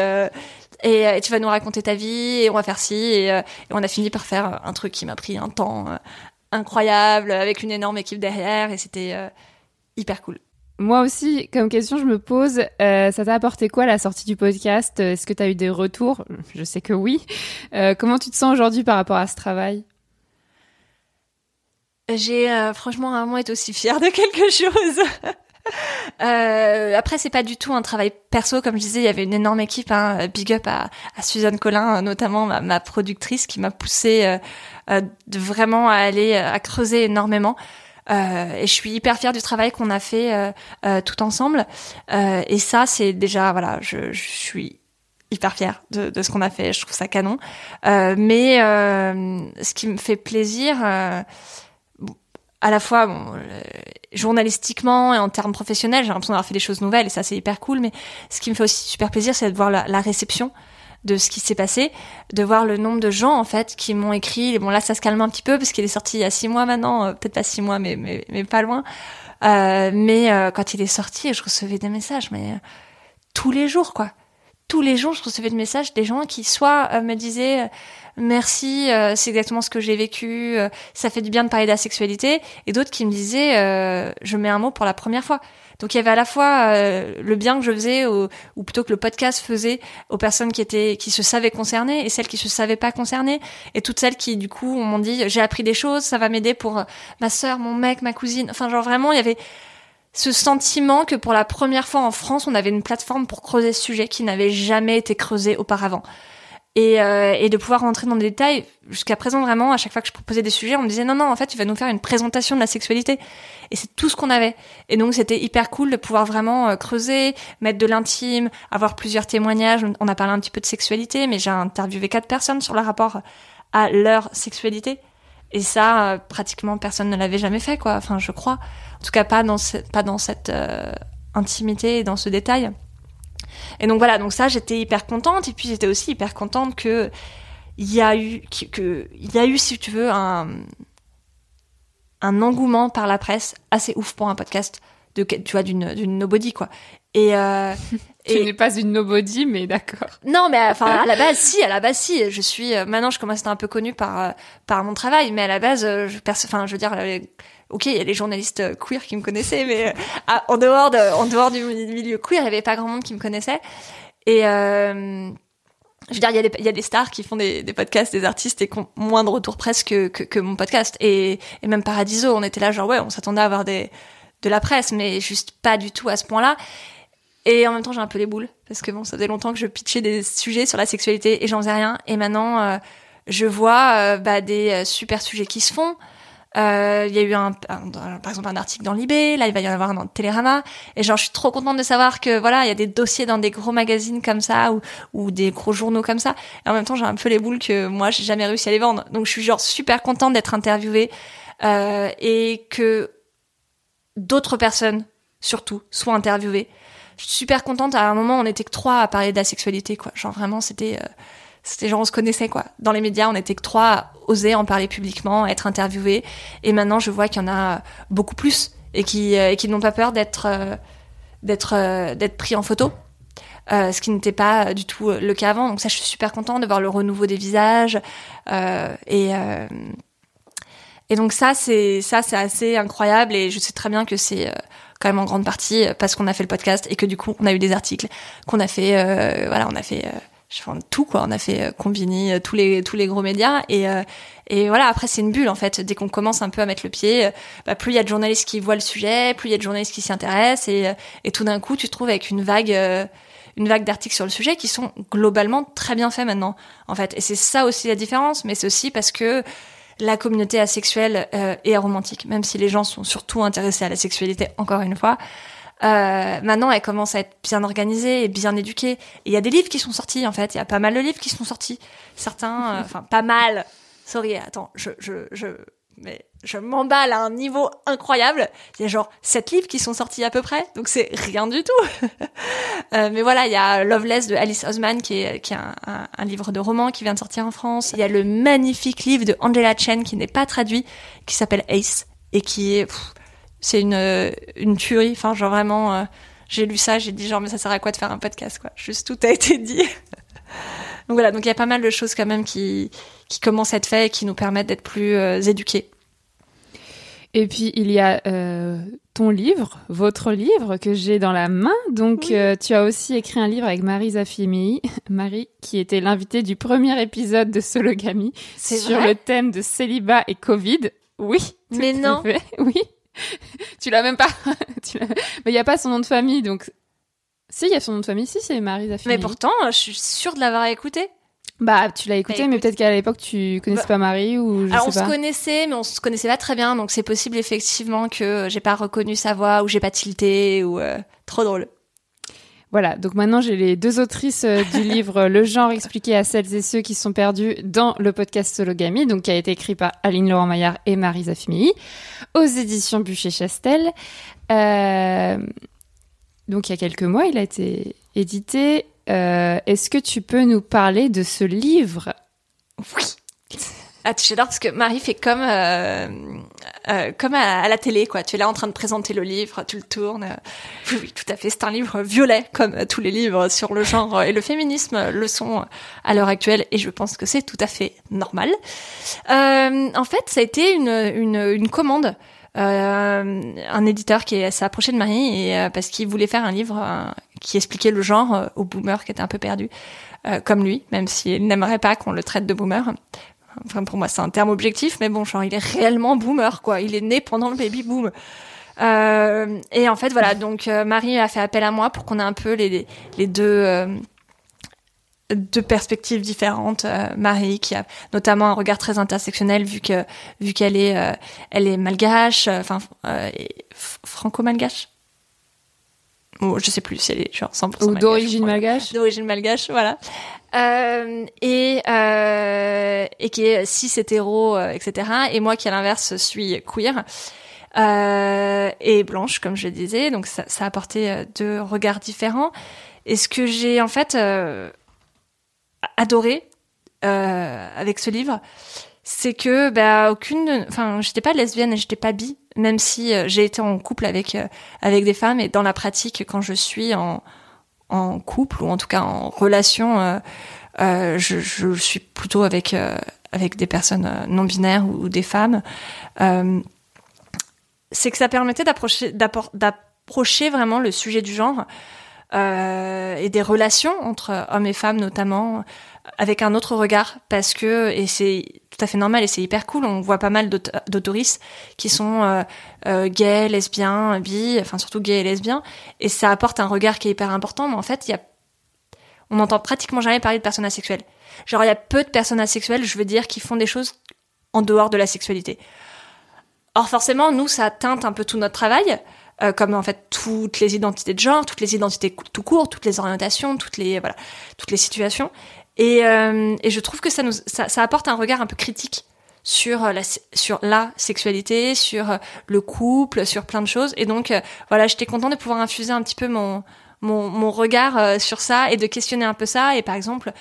et, euh, et tu vas nous raconter ta vie, et on va faire ci, et, euh, et on a fini par faire un truc qui m'a pris un temps euh, incroyable, avec une énorme équipe derrière, et c'était hyper cool. Moi aussi, comme question, je me pose, euh, ça t'a apporté quoi la sortie du podcast? Est-ce que tu as eu des retours? Je sais que oui. Euh, comment tu te sens aujourd'hui par rapport à ce travail? J'ai euh, franchement rarement été aussi fière de quelque chose. (laughs) (laughs) Euh, après, c'est pas du tout un travail perso, comme je disais, il y avait une énorme équipe. Hein, big up à, à Suzanne Collin, notamment ma, ma productrice, qui m'a poussée euh, de vraiment à aller euh, à creuser énormément. Euh, et je suis hyper fière du travail qu'on a fait euh, tout ensemble. Et ça, c'est déjà voilà, je, je suis hyper fière de, de ce qu'on a fait. Je trouve ça canon. Mais ce qui me fait plaisir. À la fois bon, euh, journalistiquement et en termes professionnels, j'ai l'impression d'avoir fait des choses nouvelles et ça c'est hyper cool. Mais ce qui me fait aussi super plaisir, c'est de voir la, réception de ce qui s'est passé, de voir le nombre de gens en fait qui m'ont écrit. Bon là ça se calme un petit peu parce qu'il est sorti il y a six mois maintenant, euh, peut-être pas six mois mais mais, mais pas loin. Euh, mais euh, quand il est sorti, je recevais des messages, mais euh, tous les jours quoi. Tous les jours, je recevais des messages des gens qui soit euh, me disaient euh, merci, euh, c'est exactement ce que j'ai vécu, ça fait du bien de parler de et d'autres qui me disaient je mets un mot pour la première fois. Donc il y avait à la fois le bien que je faisais, ou plutôt que le podcast faisait aux personnes qui étaient, qui se savaient concernées, et celles qui se savaient pas concernées, et toutes celles qui du coup m'ont dit j'ai appris des choses, ça va m'aider pour ma sœur, mon mec, ma cousine. Enfin genre vraiment il y avait ce sentiment que pour la première fois en France, on avait une plateforme pour creuser ce sujet qui n'avait jamais été creusé auparavant. Et, euh, et de pouvoir rentrer dans des détails. Jusqu'à présent, vraiment, à chaque fois que je proposais des sujets, on me disait non, non, en fait, tu vas nous faire une présentation de la sexualité. Et c'est tout ce qu'on avait. Et donc, c'était hyper cool de pouvoir vraiment euh, creuser, mettre de l'intime, avoir plusieurs témoignages. On a parlé un petit peu de sexualité, mais j'ai interviewé quatre personnes sur le rapport à leur sexualité. Et ça, euh, pratiquement personne ne l'avait jamais fait, quoi. Enfin, je crois. En tout cas, pas dans, ce- pas dans cette euh, intimité et dans ce détail. Et donc voilà, donc ça, j'étais hyper contente. Et puis j'étais aussi hyper contente que il y a eu, que, il y a eu, si tu veux, un un engouement par la presse assez ouf pour un podcast de, tu vois, d'une d'une nobody quoi. Et euh, (laughs) Tu et- n'es pas une nobody, mais d'accord. non, mais enfin à la base (laughs) si, à la base si. Je suis euh, maintenant je commence à être un peu connue par euh, par mon travail, mais à la base euh, je enfin je veux dire, euh, ok il y a les journalistes euh, queer qui me connaissaient, mais euh, à- en dehors de en dehors du milieu queer, il y avait pas grand monde qui me connaissait. Et euh, je veux dire, il y, a des, stars qui font des, podcasts, des artistes et qui ont moins de retours presque que, mon podcast. Et, même Paradiso, on était là genre ouais, on s'attendait à avoir de la presse, mais juste pas du tout à ce point-là. Et en même temps, j'ai un peu les boules parce que bon, ça faisait longtemps que je pitchais des sujets sur la sexualité et j'en faisais rien. Et maintenant, je vois bah, des super sujets qui se font. Euh, Il y a eu un, par exemple un article dans Libé, là il va y en avoir un dans Télérama, et genre je suis trop contente de savoir que voilà il y a des dossiers dans des gros magazines comme ça ou, ou des gros journaux comme ça. Et en même temps j'ai un peu les boules que moi j'ai jamais réussi à les vendre, donc je suis genre super contente d'être interviewée euh, et que d'autres personnes surtout soient interviewées. Je suis super contente. À un moment on était que trois à parler de la sexualité quoi. Genre vraiment c'était euh, c'était genre on se connaissait quoi. Dans les médias, on était que trois à oser en parler publiquement, être interviewés. Et maintenant, je vois qu'il y en a beaucoup plus et qui euh, qui n'ont pas peur d'être euh, d'être euh, d'être pris en photo. Ce qui n'était pas du tout le cas avant. Donc ça, je suis super contente de voir le renouveau des visages et et donc ça, c'est ça, c'est assez incroyable et je sais très bien que c'est quand même en grande partie parce qu'on a fait le podcast et que du coup on a eu des articles, qu'on a fait, voilà, on a fait, je fais tout quoi, on a fait euh, Combini, euh, tous les tous les gros médias et euh, et voilà après c'est une bulle en fait. Dès qu'on commence un peu à mettre le pied, euh, bah, plus il y a de journalistes qui voient le sujet, plus il y a de journalistes qui s'y intéressent et et tout d'un coup tu te trouves avec une vague. euh, une vague d'articles sur le sujet qui sont globalement très bien faits maintenant, en fait. Et c'est ça aussi la différence, mais c'est aussi parce que la communauté asexuelle euh, et aromantique, même si les gens sont surtout intéressés à la sexualité, encore une fois, euh, maintenant elle commence à être bien organisée et bien éduquée. Et il y a des livres qui sont sortis, en fait. Il y a pas mal de livres qui sont sortis. Certains, euh, (laughs) enfin pas mal. Sorry, attends, je, je, je, mais je m'emballe à un niveau incroyable. Il y a genre sept livres qui sont sortis à peu près, donc c'est rien du tout. (laughs) Euh, mais voilà, il y a Loveless de Alice Osman qui est, qui est un, un- un livre de roman qui vient de sortir en France. Il y a le magnifique livre de Angela Chen qui n'est pas traduit, qui s'appelle Ace et qui est, pff, c'est une euh, une tuerie. Enfin, genre vraiment, euh, j'ai lu ça, j'ai dit genre mais ça sert à quoi de faire un podcast quoi? Juste tout a été dit. (laughs) donc voilà, donc il y a pas mal de choses quand même qui qui commencent à être faites et qui nous permettent d'être plus euh, éduqués. Et puis il y a euh, ton livre, votre livre que j'ai dans la main. Donc euh, tu as aussi écrit un livre avec Marie Zafimi, (laughs) Marie qui était l'invitée du premier épisode de Sologamy sur le thème de célibat et Covid. Oui. tout Mais non. fait, (laughs) Oui. (laughs) tu l'as même pas. (laughs) tu Mais il y a pas son nom de famille donc. Si, il y a son nom de famille. Si, c'est Marie Zafimi. Mais pourtant, je suis sûre de l'avoir écouté. Bah, tu l'as écouté, Bah, mais écoute. peut-être qu'à l'époque tu connaissais Bah, pas Marie ou je Alors on sais se pas. connaissait, mais on se connaissait pas très bien, donc c'est possible effectivement que j'ai pas reconnu sa voix ou j'ai pas tilté ou euh, trop drôle. Voilà, donc maintenant j'ai les deux autrices euh, du (laughs) livre Le genre expliqué à celles et ceux qui sont perdus dans le podcast Sologamy, donc qui a été écrit par Aline Laurent-Maillard et Marie Zafimi, aux éditions Bûcher-Chastel. Euh, donc il y a quelques mois, il a été édité. Euh, Est-ce que tu peux nous parler de ce livre? Oui. Ah, tu j'adore parce que Marie fait comme euh, euh, comme à, à la télé quoi. Tu es là en train de présenter le livre, tu le tournes. euh. Oui, oui, tout à fait. C'est un livre violet comme euh, tous les livres sur le genre et le féminisme le sont à l'heure actuelle et je pense que c'est tout à fait normal. Euh, en fait, ça a été une une, une commande. Euh, un éditeur qui s'est approché de Marie et euh, parce qu'il voulait faire un livre euh, qui expliquait le genre euh, aux boomers qui étaient un peu perdus euh, comme lui, même s'il n'aimerait pas qu'on le traite de boomer. Enfin, pour moi, c'est un terme objectif, mais bon, genre, il est réellement boomer, quoi. Il est né pendant le baby boom. Euh, et en fait, voilà, donc euh, Marie a fait appel à moi pour qu'on ait un peu les, les deux, euh, deux perspectives différentes. Euh, Marie, qui a notamment un regard très intersectionnel, vu que vu qu'elle est, euh, elle est malgache, enfin franco-malgache. Ou je sais plus si elle est genre 100% Ou d'origine malgache d'origine malgache, voilà. Euh, et euh, et qui est cis hétéro, euh, etc. Et moi qui à l'inverse suis queer euh, et blanche, comme je le disais. Donc ça, ça a apporté euh, deux regards différents. Et ce que j'ai en fait euh, adoré euh, avec ce livre, c'est que bah aucune, enfin j'étais pas lesbienne, et j'étais pas bi, même si euh, j'ai été en couple avec euh, avec des femmes et dans la pratique quand je suis en couple ou en tout cas en relation, euh, je, suis plutôt avec des personnes non binaires ou, des femmes. C'est que ça permettait d'approcher d'approcher vraiment le sujet du genre et des relations entre hommes et femmes notamment avec un autre regard parce que et c'est tout à fait normal et c'est hyper cool on voit pas mal d'aut- d'autoristes qui sont euh, euh, gays lesbiens bi enfin surtout gays et lesbiens et ça apporte un regard qui est hyper important mais en fait il y a on n'entend pratiquement jamais parler de personnes asexuelles Genre, il y a peu de personnes asexuelles, je veux dire, qui font des choses en dehors de la sexualité. Or, forcément, nous, ça teinte un peu tout notre travail, euh, comme en fait toutes les identités de genre, toutes les identités tout court, toutes les orientations, toutes les voilà, toutes les situations. Et, euh, et je trouve que ça nous ça, ça apporte un regard un peu critique sur euh, la sur la sexualité, sur euh, le couple, sur plein de choses. Et donc euh, voilà, j'étais contente de pouvoir infuser un petit peu mon mon, mon regard sur ça et de questionner un peu ça. Et par exemple,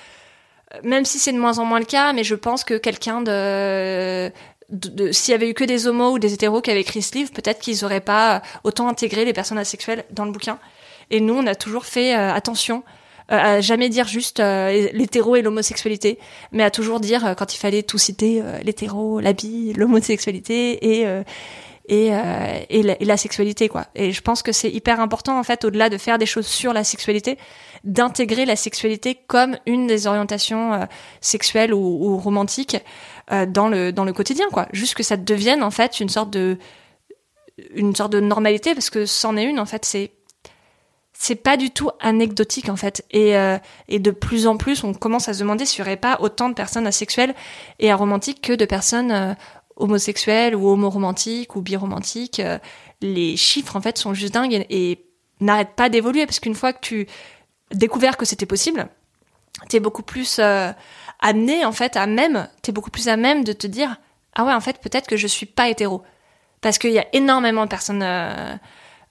même si c'est de moins en moins le cas, mais je pense que quelqu'un de, de, de- s'il y avait eu que des homos ou des hétéros qui avaient écrit ce livre, peut-être qu'ils auraient pas autant intégré les personnes asexuelles dans le bouquin. Et nous, on a toujours fait attention à jamais dire juste euh, l'hétéro et l'homosexualité, mais à toujours dire euh, quand il fallait tout citer euh, l'hétéro, la l'homosexualité et euh, et, euh, et, la, et la sexualité quoi. Et je pense que c'est hyper important en fait au-delà de faire des choses sur la sexualité, d'intégrer la sexualité comme une des orientations euh, sexuelles ou, ou romantiques euh, dans le dans le quotidien quoi. Juste que ça devienne en fait une sorte de une sorte de normalité parce que c'en est une en fait c'est c'est pas du tout anecdotique en fait. Et euh, et de plus en plus on commence à se demander s'il y aurait pas autant de personnes asexuelles et aromantiques que de personnes euh, homosexuelles ou homoromantiques ou biromantiques. Euh, les chiffres en fait sont juste dingues et, et n'arrêtent pas d'évoluer parce qu'une fois que tu découvert que c'était possible t'es beaucoup plus euh, amené en fait à même t'es beaucoup plus à même de te dire ah ouais en fait peut-être que je suis pas hétéro parce qu'il y a énormément de personnes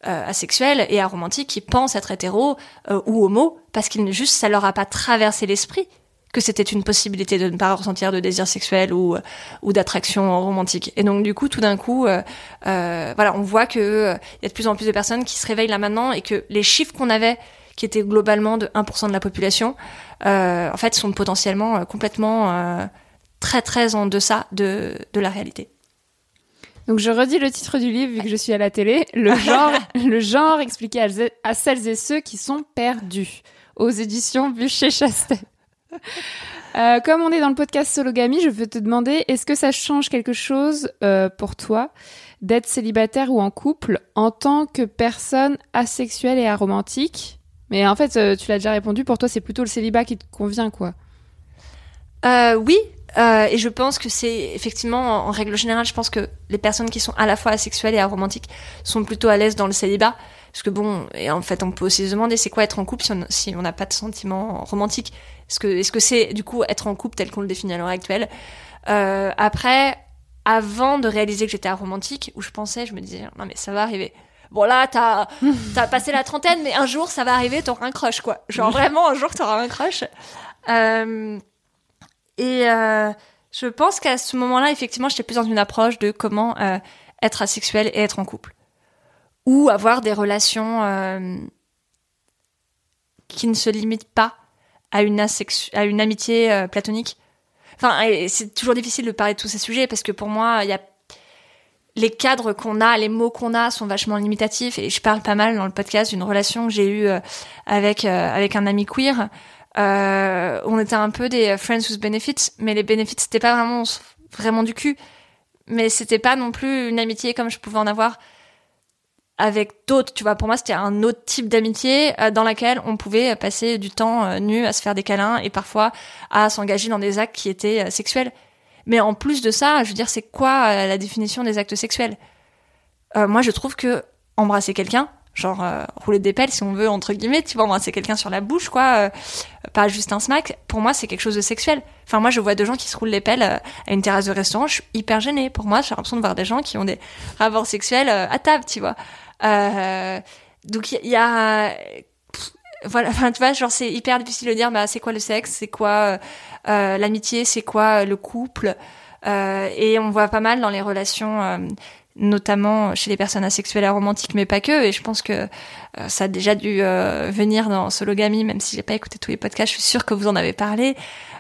euh, euh, asexuelles et aromantiques qui pensent être hétéros euh, ou homo parce qu'ils juste ça leur a pas traversé l'esprit que c'était une possibilité de ne pas ressentir de désir sexuel ou ou d'attraction romantique. Et donc du coup tout d'un coup euh, euh, voilà on voit que euh, il y a de plus en plus de personnes qui se réveillent là maintenant et que les chiffres qu'on avait qui étaient globalement de 1% de la population euh, en fait sont potentiellement euh, complètement euh, très très en deçà de de la réalité Donc je redis le titre du livre vu que je suis à la télé. Le (laughs) genre, le genre expliqué à, celles et ceux qui sont perdus. Aux éditions Bûcher-Chastel. Euh, comme on est dans le podcast Sologamy, je veux te demander, est-ce que ça change quelque chose euh, pour toi d'être célibataire ou en couple en tant que personne asexuelle et aromantique? Mais en fait, euh, tu l'as déjà répondu, pour toi c'est plutôt le célibat qui te convient, quoi. Euh, oui, euh, et je pense que c'est effectivement, en, en règle générale, je pense que les personnes qui sont à la fois asexuelles et aromantiques sont plutôt à l'aise dans le célibat. Parce que bon, et en fait, on peut aussi se demander c'est quoi être en couple si on si n'a pas de sentiments romantiques? Est-ce que est-ce que c'est du coup être en couple tel qu'on le définit à l'heure actuelle? Euh, Après, avant de réaliser que j'étais aromantique, où je pensais, je me disais non mais ça va arriver. Bon là, t'as (laughs) t'as passé la trentaine, mais un jour ça va arriver, t'auras un crush quoi. Genre vraiment un jour t'auras un crush. Euh, et euh, je pense qu'à ce moment-là, effectivement, j'étais plus dans une approche de comment euh, être asexuel et être en couple. Ou avoir des relations euh, qui ne se limitent pas à une, à une amitié platonique. Enfin, c'est toujours difficile de parler de tous ces sujets parce que pour moi, il y a les cadres qu'on a, les mots qu'on a sont vachement limitatifs et je parle pas mal dans le podcast d'une relation que j'ai eue avec avec un ami queer. Euh, on était un peu des friends with benefits, mais les benefits c'était pas vraiment vraiment du cul, mais c'était pas non plus une amitié comme je pouvais en avoir avec d'autres. Tu vois, pour moi c'était un autre type d'amitié euh, dans laquelle on pouvait passer du temps euh, nu à se faire des câlins et parfois à s'engager dans des actes qui étaient euh, sexuels. Mais en plus de ça, je veux dire, c'est quoi euh, la définition des actes sexuels? Euh, Moi, je trouve que embrasser quelqu'un, genre euh, rouler des pelles, si on veut entre guillemets, tu vois, embrasser quelqu'un sur la bouche, quoi, euh, pas juste un smack. Pour moi, c'est quelque chose de sexuel. Enfin, moi, je vois deux gens qui se roulent les pelles euh, à une terrasse de restaurant, je suis hyper gênée. Pour moi, j'ai l'impression de voir des gens qui ont des rapports sexuels euh, à table, tu vois. Euh, donc il y, a voilà, (laughs) enfin tu vois, genre c'est hyper difficile de dire bah c'est quoi le sexe, c'est quoi euh, l'amitié, c'est quoi le couple, et on voit pas mal dans les relations, notamment chez les personnes asexuelles et aromantiques, mais pas que. Et je pense que euh, ça a déjà dû euh, venir dans Sologamy, même si j'ai pas écouté tous les podcasts, je suis sûre que vous en avez parlé,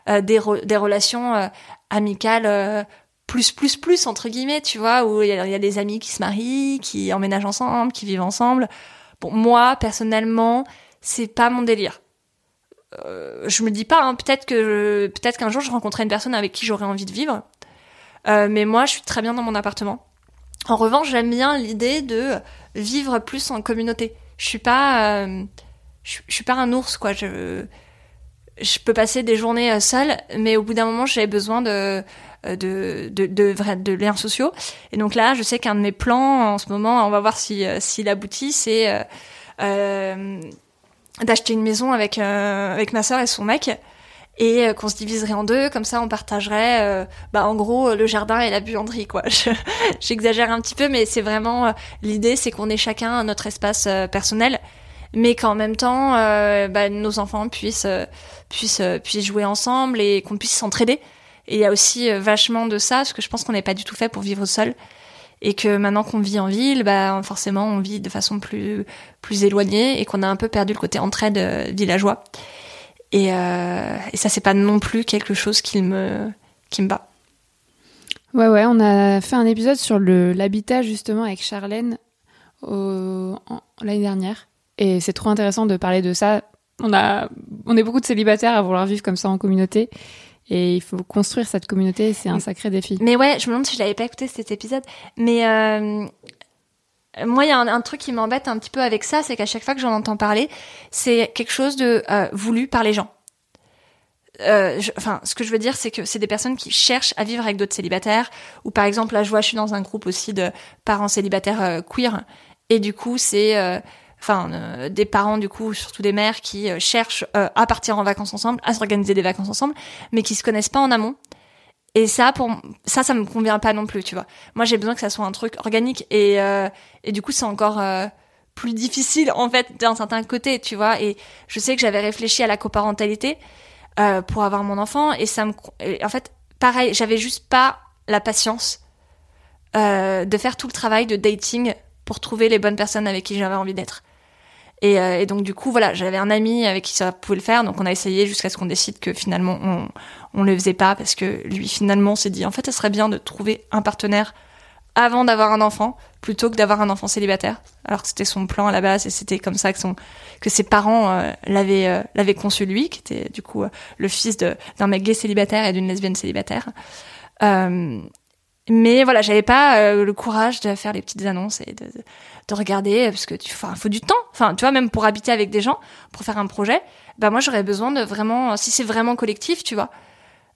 euh, des, re- des relations euh, amicales. euh, plus plus plus entre guillemets tu vois où il y, y a des amis qui se marient qui emménagent ensemble qui vivent ensemble bon moi personnellement c'est pas mon délire euh, je me dis pas hein, peut-être que peut-être qu'un jour je rencontrerai une personne avec qui j'aurais envie de vivre mais moi je suis très bien dans mon appartement en revanche j'aime bien l'idée de vivre plus en communauté. Je suis pas euh, je, suis pas un ours quoi. Je peux passer des journées euh, seule, mais au bout d'un moment, j'avais besoin de euh, de de de, de liens sociaux. Et donc là, je sais qu'un de mes plans en ce moment, on va voir si s'il aboutit, c'est d'acheter une maison avec avec ma sœur et son mec et euh, qu'on se diviserait en deux comme ça on partagerait euh, bah en gros le jardin et la buanderie quoi. (laughs) Je- j'exagère un petit peu mais c'est vraiment euh, l'idée c'est qu'on ait chacun notre espace euh, personnel mais qu'en même temps euh, bah, nos enfants puissent euh, puissent euh, puissent jouer ensemble et qu'on puisse s'entraider. Et il y a aussi euh, vachement de ça parce que je pense qu'on n'est pas du tout fait pour vivre seul. Et que maintenant qu'on vit en ville bah forcément on vit de façon plus plus éloignée et qu'on a un peu perdu le côté entraide euh, villageois et, euh, et ça c'est pas non plus quelque chose qui me qui me bat Ouais, ouais, on a fait un épisode sur l'habitat justement avec Charlène l'année dernière. Et c'est trop intéressant de parler de ça. On, a, on est beaucoup de célibataires à vouloir vivre comme ça en communauté. Et il faut construire cette communauté, c'est un sacré défi. Mais ouais, je me demande si je l'avais pas écouté cet épisode. Mais euh, moi, il y a un, truc qui m'embête un petit peu avec ça, c'est qu'à chaque fois que j'en entends parler, c'est quelque chose de euh, voulu par les gens. Euh, Enfin, ce que je veux dire, c'est que c'est des personnes qui cherchent à vivre avec d'autres célibataires. Ou par exemple, là, je vois, je suis dans un groupe aussi de parents célibataires euh, queer, et du coup, c'est euh, enfin euh, des parents du coup surtout des mères qui euh, cherchent à partir en vacances ensemble à s'organiser des vacances ensemble mais qui se connaissent pas en amont et ça ça ça me convient pas non plus tu vois. Moi j'ai besoin que ça soit un truc organique et euh, et du coup c'est encore euh, plus difficile en fait d'un certain côté tu vois. Et je sais que j'avais réfléchi à la coparentalité euh, pour avoir mon enfant et ça me et en fait pareil j'avais juste pas la patience de faire tout le travail de dating pour trouver les bonnes personnes avec qui j'avais envie d'être et, euh, et donc du coup voilà j'avais un ami avec qui ça pouvait le faire. Donc on a essayé jusqu'à ce qu'on décide que finalement on on le faisait pas parce que lui finalement s'est dit en fait ça serait bien de trouver un partenaire avant d'avoir un enfant plutôt que d'avoir un enfant célibataire. Alors que c'était son plan à la base et c'était comme ça que son que ses parents euh, l'avaient euh, l'avaient conçu lui qui était du coup le fils d'un mec gay célibataire et d'une lesbienne célibataire. Mais voilà j'avais pas le courage de faire les petites annonces et de regarder parce que tu enfin faut du temps. Enfin tu vois même pour habiter avec des gens pour faire un projet bah moi j'aurais besoin de vraiment si c'est vraiment collectif tu vois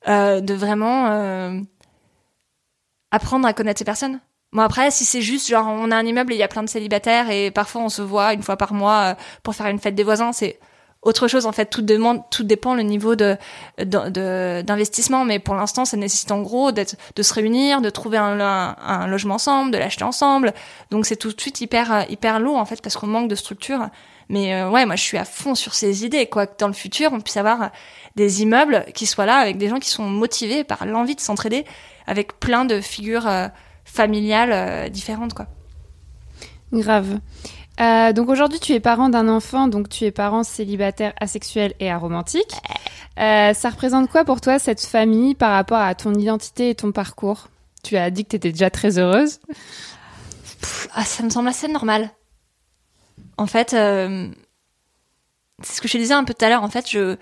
euh, de vraiment euh, apprendre à connaître ces personnes. Bon après, si c'est juste genre on a un immeuble et il y a plein de célibataires et parfois on se voit une fois par mois euh, pour faire une fête des voisins, c'est autre chose en fait. Tout demande, tout dépend le niveau de d'investissement, mais pour l'instant, ça nécessite en gros d'être de se réunir, de trouver un, un, logement ensemble, de l'acheter ensemble. Donc c'est tout de suite hyper hyper lourd en fait parce qu'on manque de structure. Mais euh, ouais, moi je suis à fond sur ces idées quoi. Que dans le futur, on puisse avoir des immeubles qui soient là avec des gens qui sont motivés par l'envie de s'entraider, avec plein de figures euh, familiales euh, différentes quoi. Grave. Euh, donc aujourd'hui, tu es parent d'un enfant, donc tu es parent célibataire, asexuel et aromantique. Euh, ça représente quoi pour toi cette famille par rapport à ton identité et ton parcours? Tu as dit que tu étais déjà très heureuse. Ah, ça me semble assez normal. En fait, euh, c'est ce que je te disais un peu tout à l'heure. En fait, je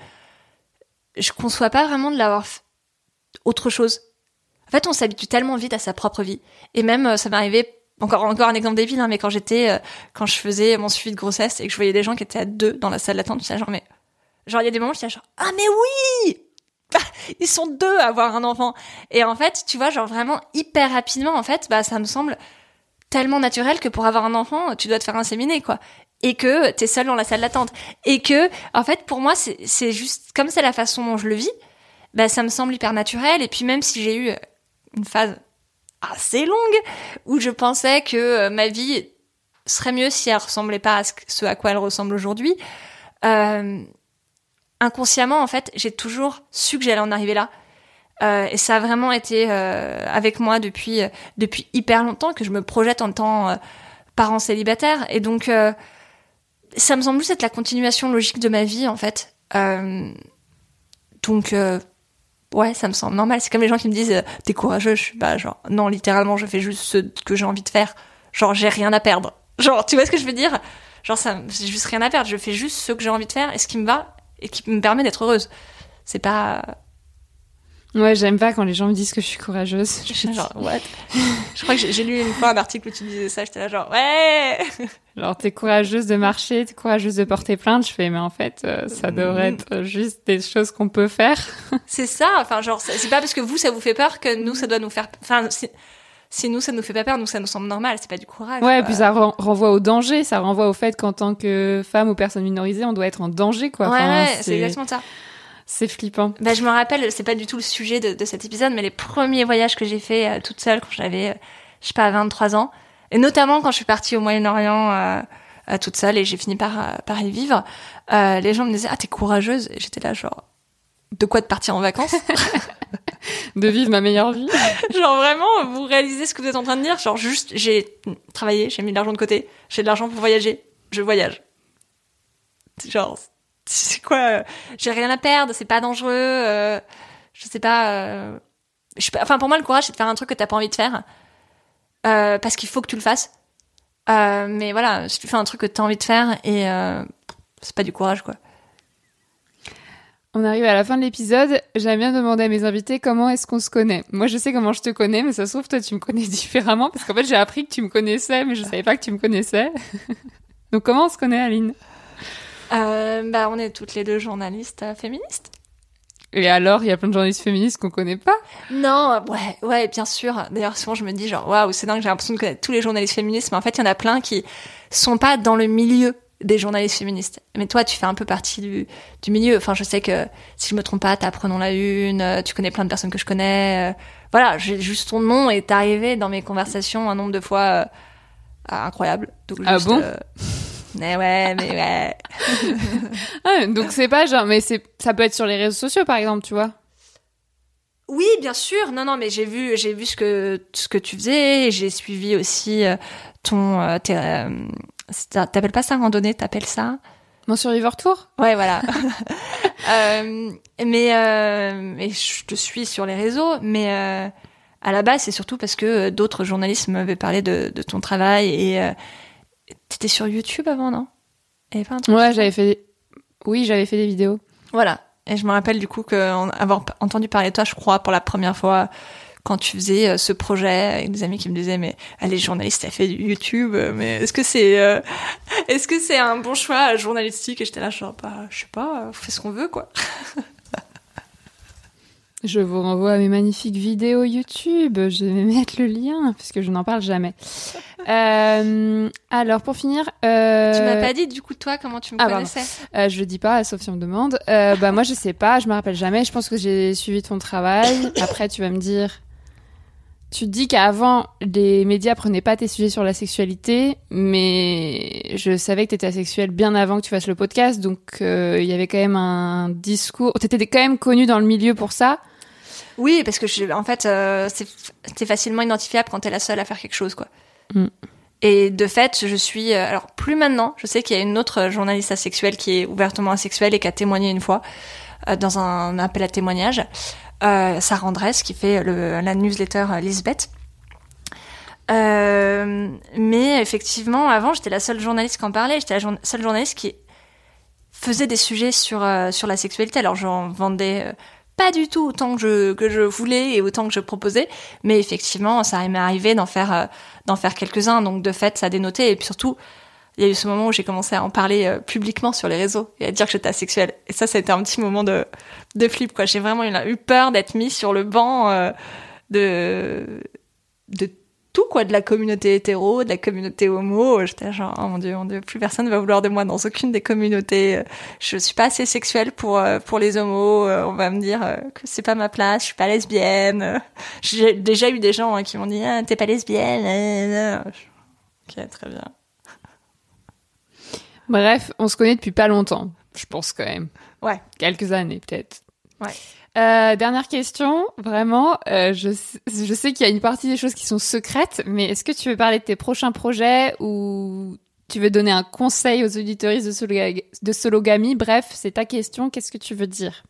je conçois pas vraiment de l'avoir autre chose. En fait, on s'habitue tellement vite à sa propre vie. Et même, ça m'est arrivé encore encore un exemple débile, hein, mais quand j'étais euh, quand je faisais mon suivi de grossesse et que je voyais des gens qui étaient à deux dans la salle d'attente, j'étais genre mais genre il y a des moments où j'étais genre ah mais oui (laughs) ils sont deux à avoir un enfant et en fait tu vois genre vraiment hyper rapidement en fait bah ça me semble tellement naturel que pour avoir un enfant, tu dois te faire inséminer, quoi. Et que t'es seul dans la salle d'attente. Et que, en fait, pour moi, c'est c'est juste, comme c'est la façon dont je le vis, bah, ça me semble hyper naturel. Et puis, même si j'ai eu une phase assez longue où je pensais que euh, ma vie serait mieux si elle ressemblait pas à ce, à quoi elle ressemble aujourd'hui, euh, inconsciemment, en fait, j'ai toujours su que j'allais en arriver là. Euh, et ça a vraiment été avec moi depuis depuis hyper longtemps que je me projette en tant parent célibataire. Et donc ça me semble juste être la continuation logique de ma vie en fait. Donc ouais ça me semble normal. C'est comme les gens qui me disent euh, t'es courageux je suis bah genre non littéralement je fais juste ce que j'ai envie de faire. Genre j'ai rien à perdre. Genre tu vois ce que je veux dire? Genre ça j'ai juste rien à perdre. Je fais juste ce que j'ai envie de faire et ce qui me va et qui me permet d'être heureuse. C'est pas Ouais, j'aime pas quand les gens me disent que je suis courageuse. (laughs) Je suis genre, what? Je crois que j'ai lu une fois un article où tu disais ça, j'étais là genre, ouais (laughs) Genre, t'es courageuse de marcher, t'es courageuse de porter plainte. Je fais, mais en fait, euh, ça devrait être juste des choses qu'on peut faire. (laughs) C'est ça, enfin, genre, c'est pas parce que vous, ça vous fait peur que nous, ça doit nous faire. Enfin, si, si nous, ça nous fait pas peur, nous, ça nous semble normal, c'est pas du courage. Ouais, quoi. puis ça ren- renvoie au danger, ça renvoie au fait qu'en tant que femme ou personne minorisée, on doit être en danger, quoi. Ouais, Enfin, ouais, c'est exactement ça. C'est flippant. Bah, je me rappelle, c'est pas du tout le sujet de, de cet épisode, mais les premiers voyages que j'ai fait euh, toute seule quand j'avais, euh, je sais pas, 23 ans, et notamment quand je suis partie au Moyen-Orient euh, euh, toute seule et j'ai fini par, euh, par y vivre, euh, les gens me disaient, ah, t'es courageuse. Et j'étais là, genre, de quoi de partir en vacances? (laughs) De vivre ma meilleure vie. Genre vraiment, vous réalisez ce que vous êtes en train de dire? Genre juste, j'ai travaillé, j'ai mis de l'argent de côté, j'ai de l'argent pour voyager, je voyage. Genre, c'est quoi euh, J'ai rien à perdre, c'est pas dangereux, euh, je sais pas... euh, pas. Enfin, pour moi, le courage, c'est de faire un truc que t'as pas envie de faire, parce qu'il faut que tu le fasses. Mais voilà, si tu fais un truc que t'as envie de faire, et c'est pas du courage, quoi. On arrive à la fin de l'épisode. J'aime bien demander à mes invités comment est-ce qu'on se connaît. Moi, je sais comment je te connais, mais ça se trouve, toi, tu me connais (laughs) différemment parce qu'en fait, j'ai appris que tu me connaissais, mais je savais pas que tu me connaissais. (laughs) Donc, comment on se connaît, Aline? Euh, bah, on est toutes les deux journalistes euh, féministes. Et alors, il y a plein de journalistes féministes qu'on connaît pas? Non, ouais, ouais, bien sûr. D'ailleurs, souvent, je me dis genre, waouh, c'est dingue, j'ai l'impression de connaître tous les journalistes féministes, mais en fait, il y en a plein qui sont pas dans le milieu des journalistes féministes. Mais toi, tu fais un peu partie du, du milieu. Enfin, je sais que, si je me trompe pas, t'as Prenons la Une, euh, tu connais plein de personnes que je connais. euh, voilà, j'ai juste ton nom est arrivé dans mes conversations un nombre de fois euh, incroyable. Donc, Ah bon? euh, Mais ouais, mais ouais. (laughs) Ah, donc, c'est pas genre, mais c'est, ça peut être sur les réseaux sociaux, par exemple, tu vois. Oui, bien sûr. Non, non, mais j'ai vu, j'ai vu ce que ce que tu faisais. J'ai suivi aussi euh, ton. euh, euh, T'appelles pas ça randonnée T'appelles ça? Mon Survivor Tour? Ouais, voilà. (laughs) Euh, mais euh, mais je te suis sur les réseaux, mais euh, à la base, c'est surtout parce que d'autres journalistes m'avaient parlé de, de ton travail et euh, t'étais sur YouTube avant, non? Il y avait pas un truc Ouais, j'avais fait. Oui, j'avais fait des vidéos. Voilà. Et je me rappelle du coup que en- avoir entendu parler de toi, je crois, pour la première fois, quand tu faisais euh, ce projet avec des amis qui me disaient, mais est journaliste, elle fait du YouTube, euh, mais est-ce que c'est, euh, est-ce que c'est un bon choix euh, journalistique? Et j'étais là, genre, bah, je sais pas, on fait ce qu'on veut, quoi. (laughs) Je vous renvoie à mes magnifiques vidéos YouTube. Je vais mettre le lien puisque je n'en parle jamais. (laughs) Euh, alors pour finir, euh, Tu m'as pas dit, du coup, toi, comment tu me ah, connaissais euh, je le dis pas, sauf si on me demande. Euh, bah moi je sais pas, je me rappelle jamais. Je pense que j'ai suivi ton travail. Après tu vas me dire. Tu dis qu'avant les médias prenaient pas tes sujets sur la sexualité, mais je savais que tu étais asexuelle bien avant que tu fasses le podcast, donc euh, il y avait quand même un discours. T'étais quand même connue dans le milieu pour ça. Oui, parce que je, en fait, euh, c'est facilement identifiable quand t'es la seule à faire quelque chose, quoi. Mm. Et de fait, je suis. euh, alors, plus maintenant, je sais qu'il y a une autre journaliste asexuelle qui est ouvertement asexuelle et qui a témoigné une fois euh, dans un appel à témoignage. Euh, Sarah Andress, qui fait le, la newsletter Lisbeth. Euh, mais effectivement, avant, j'étais la seule journaliste qui en parlait. J'étais la jour- seule journaliste qui faisait des sujets sur euh, sur la sexualité. Alors, j'en vendais pas du tout autant que je que je voulais et autant que je proposais, mais effectivement, ça m'est arrivé d'en faire euh, faire quelques-uns. Donc, de fait, ça a dénoté. Et puis surtout, il y a eu ce moment où j'ai commencé à en parler euh, publiquement sur les réseaux et à dire que j'étais asexuelle. Et ça, ça a été un petit moment de de flip. Quoi, j'ai vraiment eu, eu peur d'être mis sur le banc euh, de de tout quoi de la communauté hétéro, de la communauté homo. J'étais genre oh mon dieu, mon dieu, plus personne va vouloir de moi dans aucune des communautés. Je suis pas assez sexuelle pour euh, pour les homos. Euh, On va me dire euh, que c'est pas ma place. Je suis pas lesbienne. (laughs) J'ai déjà eu des gens hein, qui m'ont dit ah, t'es pas lesbienne. Ok, très bien. Bref, on se connaît depuis pas longtemps, je pense quand même. Ouais. Quelques années peut-être. Ouais. Euh, dernière question, vraiment, euh, je, sais- qu'il y a une partie des choses qui sont secrètes, mais est-ce que tu veux parler de tes prochains projets ou tu veux donner un conseil aux auditoristes de, Sologa- de Sologamy Bref, c'est ta question, qu'est-ce que tu veux dire?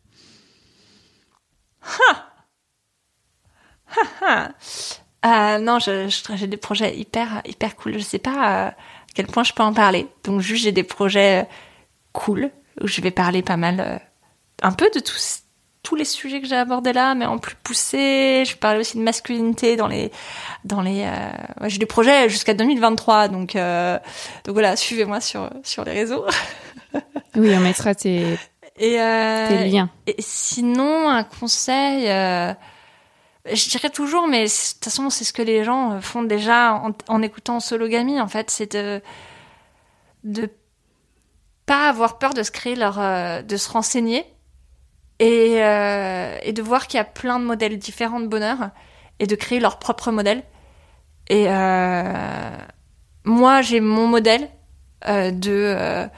Euh, non, je- je- j'ai des projets hyper hyper cool. Je sais pas euh, à quel point je peux en parler. Donc juste j'ai des projets euh, cool où je vais parler pas mal, euh, un peu de tout, tous les sujets que j'ai abordés là, mais en plus poussé. Je parlais aussi de masculinité dans les, dans les. Euh, j'ai des projets jusqu'à 2023, donc euh, donc voilà, suivez-moi sur sur les réseaux. (laughs) Oui, on mettra tes, Et, euh, tes liens. et sinon, un conseil, euh, je dirais toujours, mais de toute façon, c'est ce que les gens font déjà en, en écoutant Sologamy, en fait, c'est de de pas avoir peur de se créer leur, euh, de se renseigner et, euh, et de voir qu'il y a plein de modèles différents de bonheur et de créer leur propre modèle. Et euh, moi, j'ai mon modèle euh, de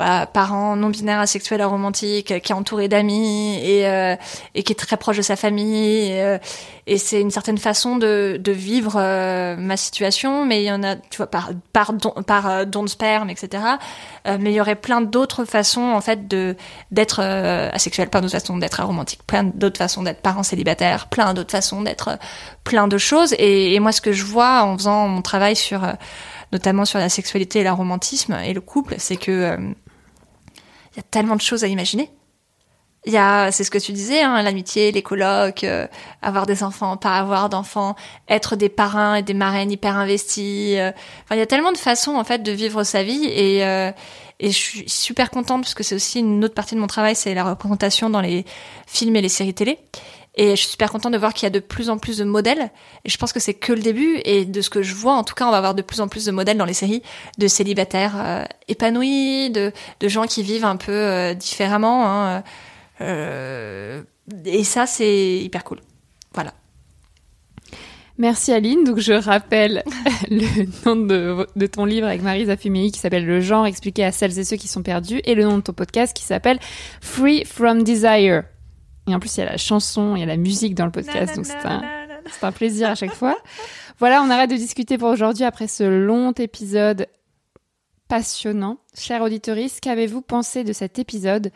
bah, parent non binaire asexuel aromantique qui est entouré d'amis et, euh, et qui est très proche de sa famille. Et, euh, et c'est une certaine façon de, de vivre euh, ma situation. Mais il y en a tu vois par par don, par euh, don de sperme etc Euh, mais il y aurait plein d'autres façons en fait de d'être euh, asexuel. Plein d'autres façons d'être aromantique. Plein d'autres façons d'être parent célibataire. Plein d'autres façons d'être plein de choses. Et, et moi ce que je vois en faisant mon travail sur notamment sur la sexualité et l'aromantisme et le couple c'est que il y a tellement de choses à imaginer. Il y a, c'est ce que tu disais, hein, l'amitié, les colocs, euh, avoir des enfants, pas avoir d'enfants, être des parrains et des marraines hyper investis. euh. Enfin, il y a tellement de façons en fait de vivre sa vie et euh, et je suis super contente parce que c'est aussi une autre partie de mon travail, c'est la représentation dans les films et les séries télé. Et je suis super contente de voir qu'il y a de plus en plus de modèles. Et je pense que c'est que le début. Et de ce que je vois, en tout cas, on va avoir de plus en plus de modèles dans les séries de célibataires euh, épanouis, de, de gens qui vivent un peu euh, différemment. hein. Euh, et ça, c'est hyper cool. Voilà. Merci Aline. Donc je rappelle (laughs) le nom de, de ton livre avec Marie Fumei qui s'appelle Le genre expliqué à celles et ceux qui sont perdus et le nom de ton podcast qui s'appelle Free from Desire. Et en plus il y a la chanson, il y a la musique dans le podcast, donc c'est un, c'est un plaisir à chaque fois. Voilà, on arrête de discuter pour aujourd'hui après ce long épisode passionnant. Chère auditorice, qu'avez-vous pensé de cet épisode?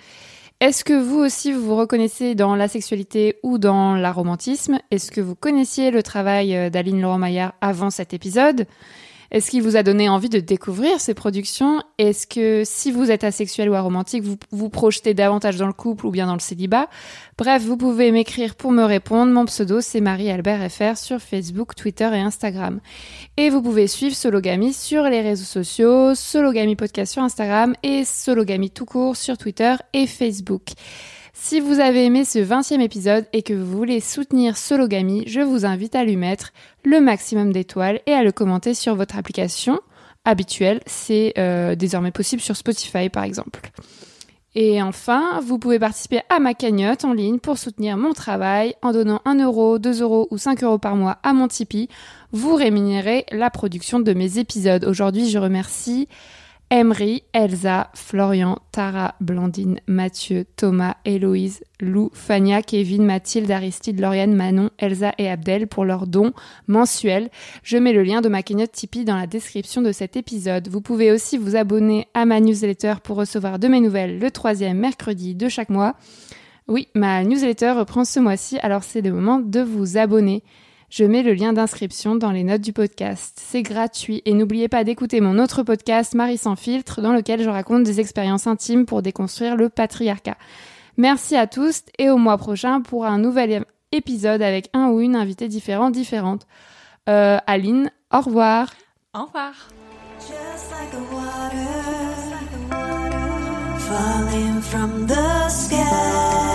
Est-ce que vous aussi vous vous reconnaissez dans la sexualité ou dans l'aromantisme? Est-ce que vous connaissiez le travail d'Aline Laurent-Maillard avant cet épisode? Est-ce qu'il vous a donné envie de découvrir ces productions? Est-ce que si vous êtes asexuel ou aromantique, vous vous projetez davantage dans le couple ou bien dans le célibat? Bref, vous pouvez m'écrire pour me répondre. Mon pseudo, c'est Marie-Albert FR sur Facebook, Twitter et Instagram. Et vous pouvez suivre Sologamy sur les réseaux sociaux, Sologamy Podcast sur Instagram et Sologamy tout court sur Twitter et Facebook. Si vous avez aimé ce 20e épisode et que vous voulez soutenir Sologamy, je vous invite à lui mettre le maximum d'étoiles et à le commenter sur votre application habituelle. C'est euh, désormais possible sur Spotify par exemple. Et enfin, vous pouvez participer à ma cagnotte en ligne pour soutenir mon travail en donnant 1 euro, 2 euros ou 5 euros par mois à mon Tipeee. Vous rémunérez la production de mes épisodes. Aujourd'hui, je remercie Emery, Elsa, Florian, Tara, Blandine, Mathieu, Thomas, Héloïse, Lou, Fania, Kevin, Mathilde, Aristide, Lauriane, Manon, Elsa et Abdel pour leurs dons mensuels. Je mets le lien de ma cagnotte Tipeee dans la description de cet épisode. Vous pouvez aussi vous abonner à ma newsletter pour recevoir de mes nouvelles le troisième mercredi de chaque mois. Oui, ma newsletter reprend ce mois-ci, alors c'est le moment de vous abonner. Je mets le lien d'inscription dans les notes du podcast. C'est gratuit et n'oubliez pas d'écouter mon autre podcast Marie sans filtre dans lequel je raconte des expériences intimes pour déconstruire le patriarcat. Merci à tous et au mois prochain pour un nouvel épisode avec un ou une invitée différente différente. Euh, Aline, au revoir. Au revoir. Just like the water falling from the sky.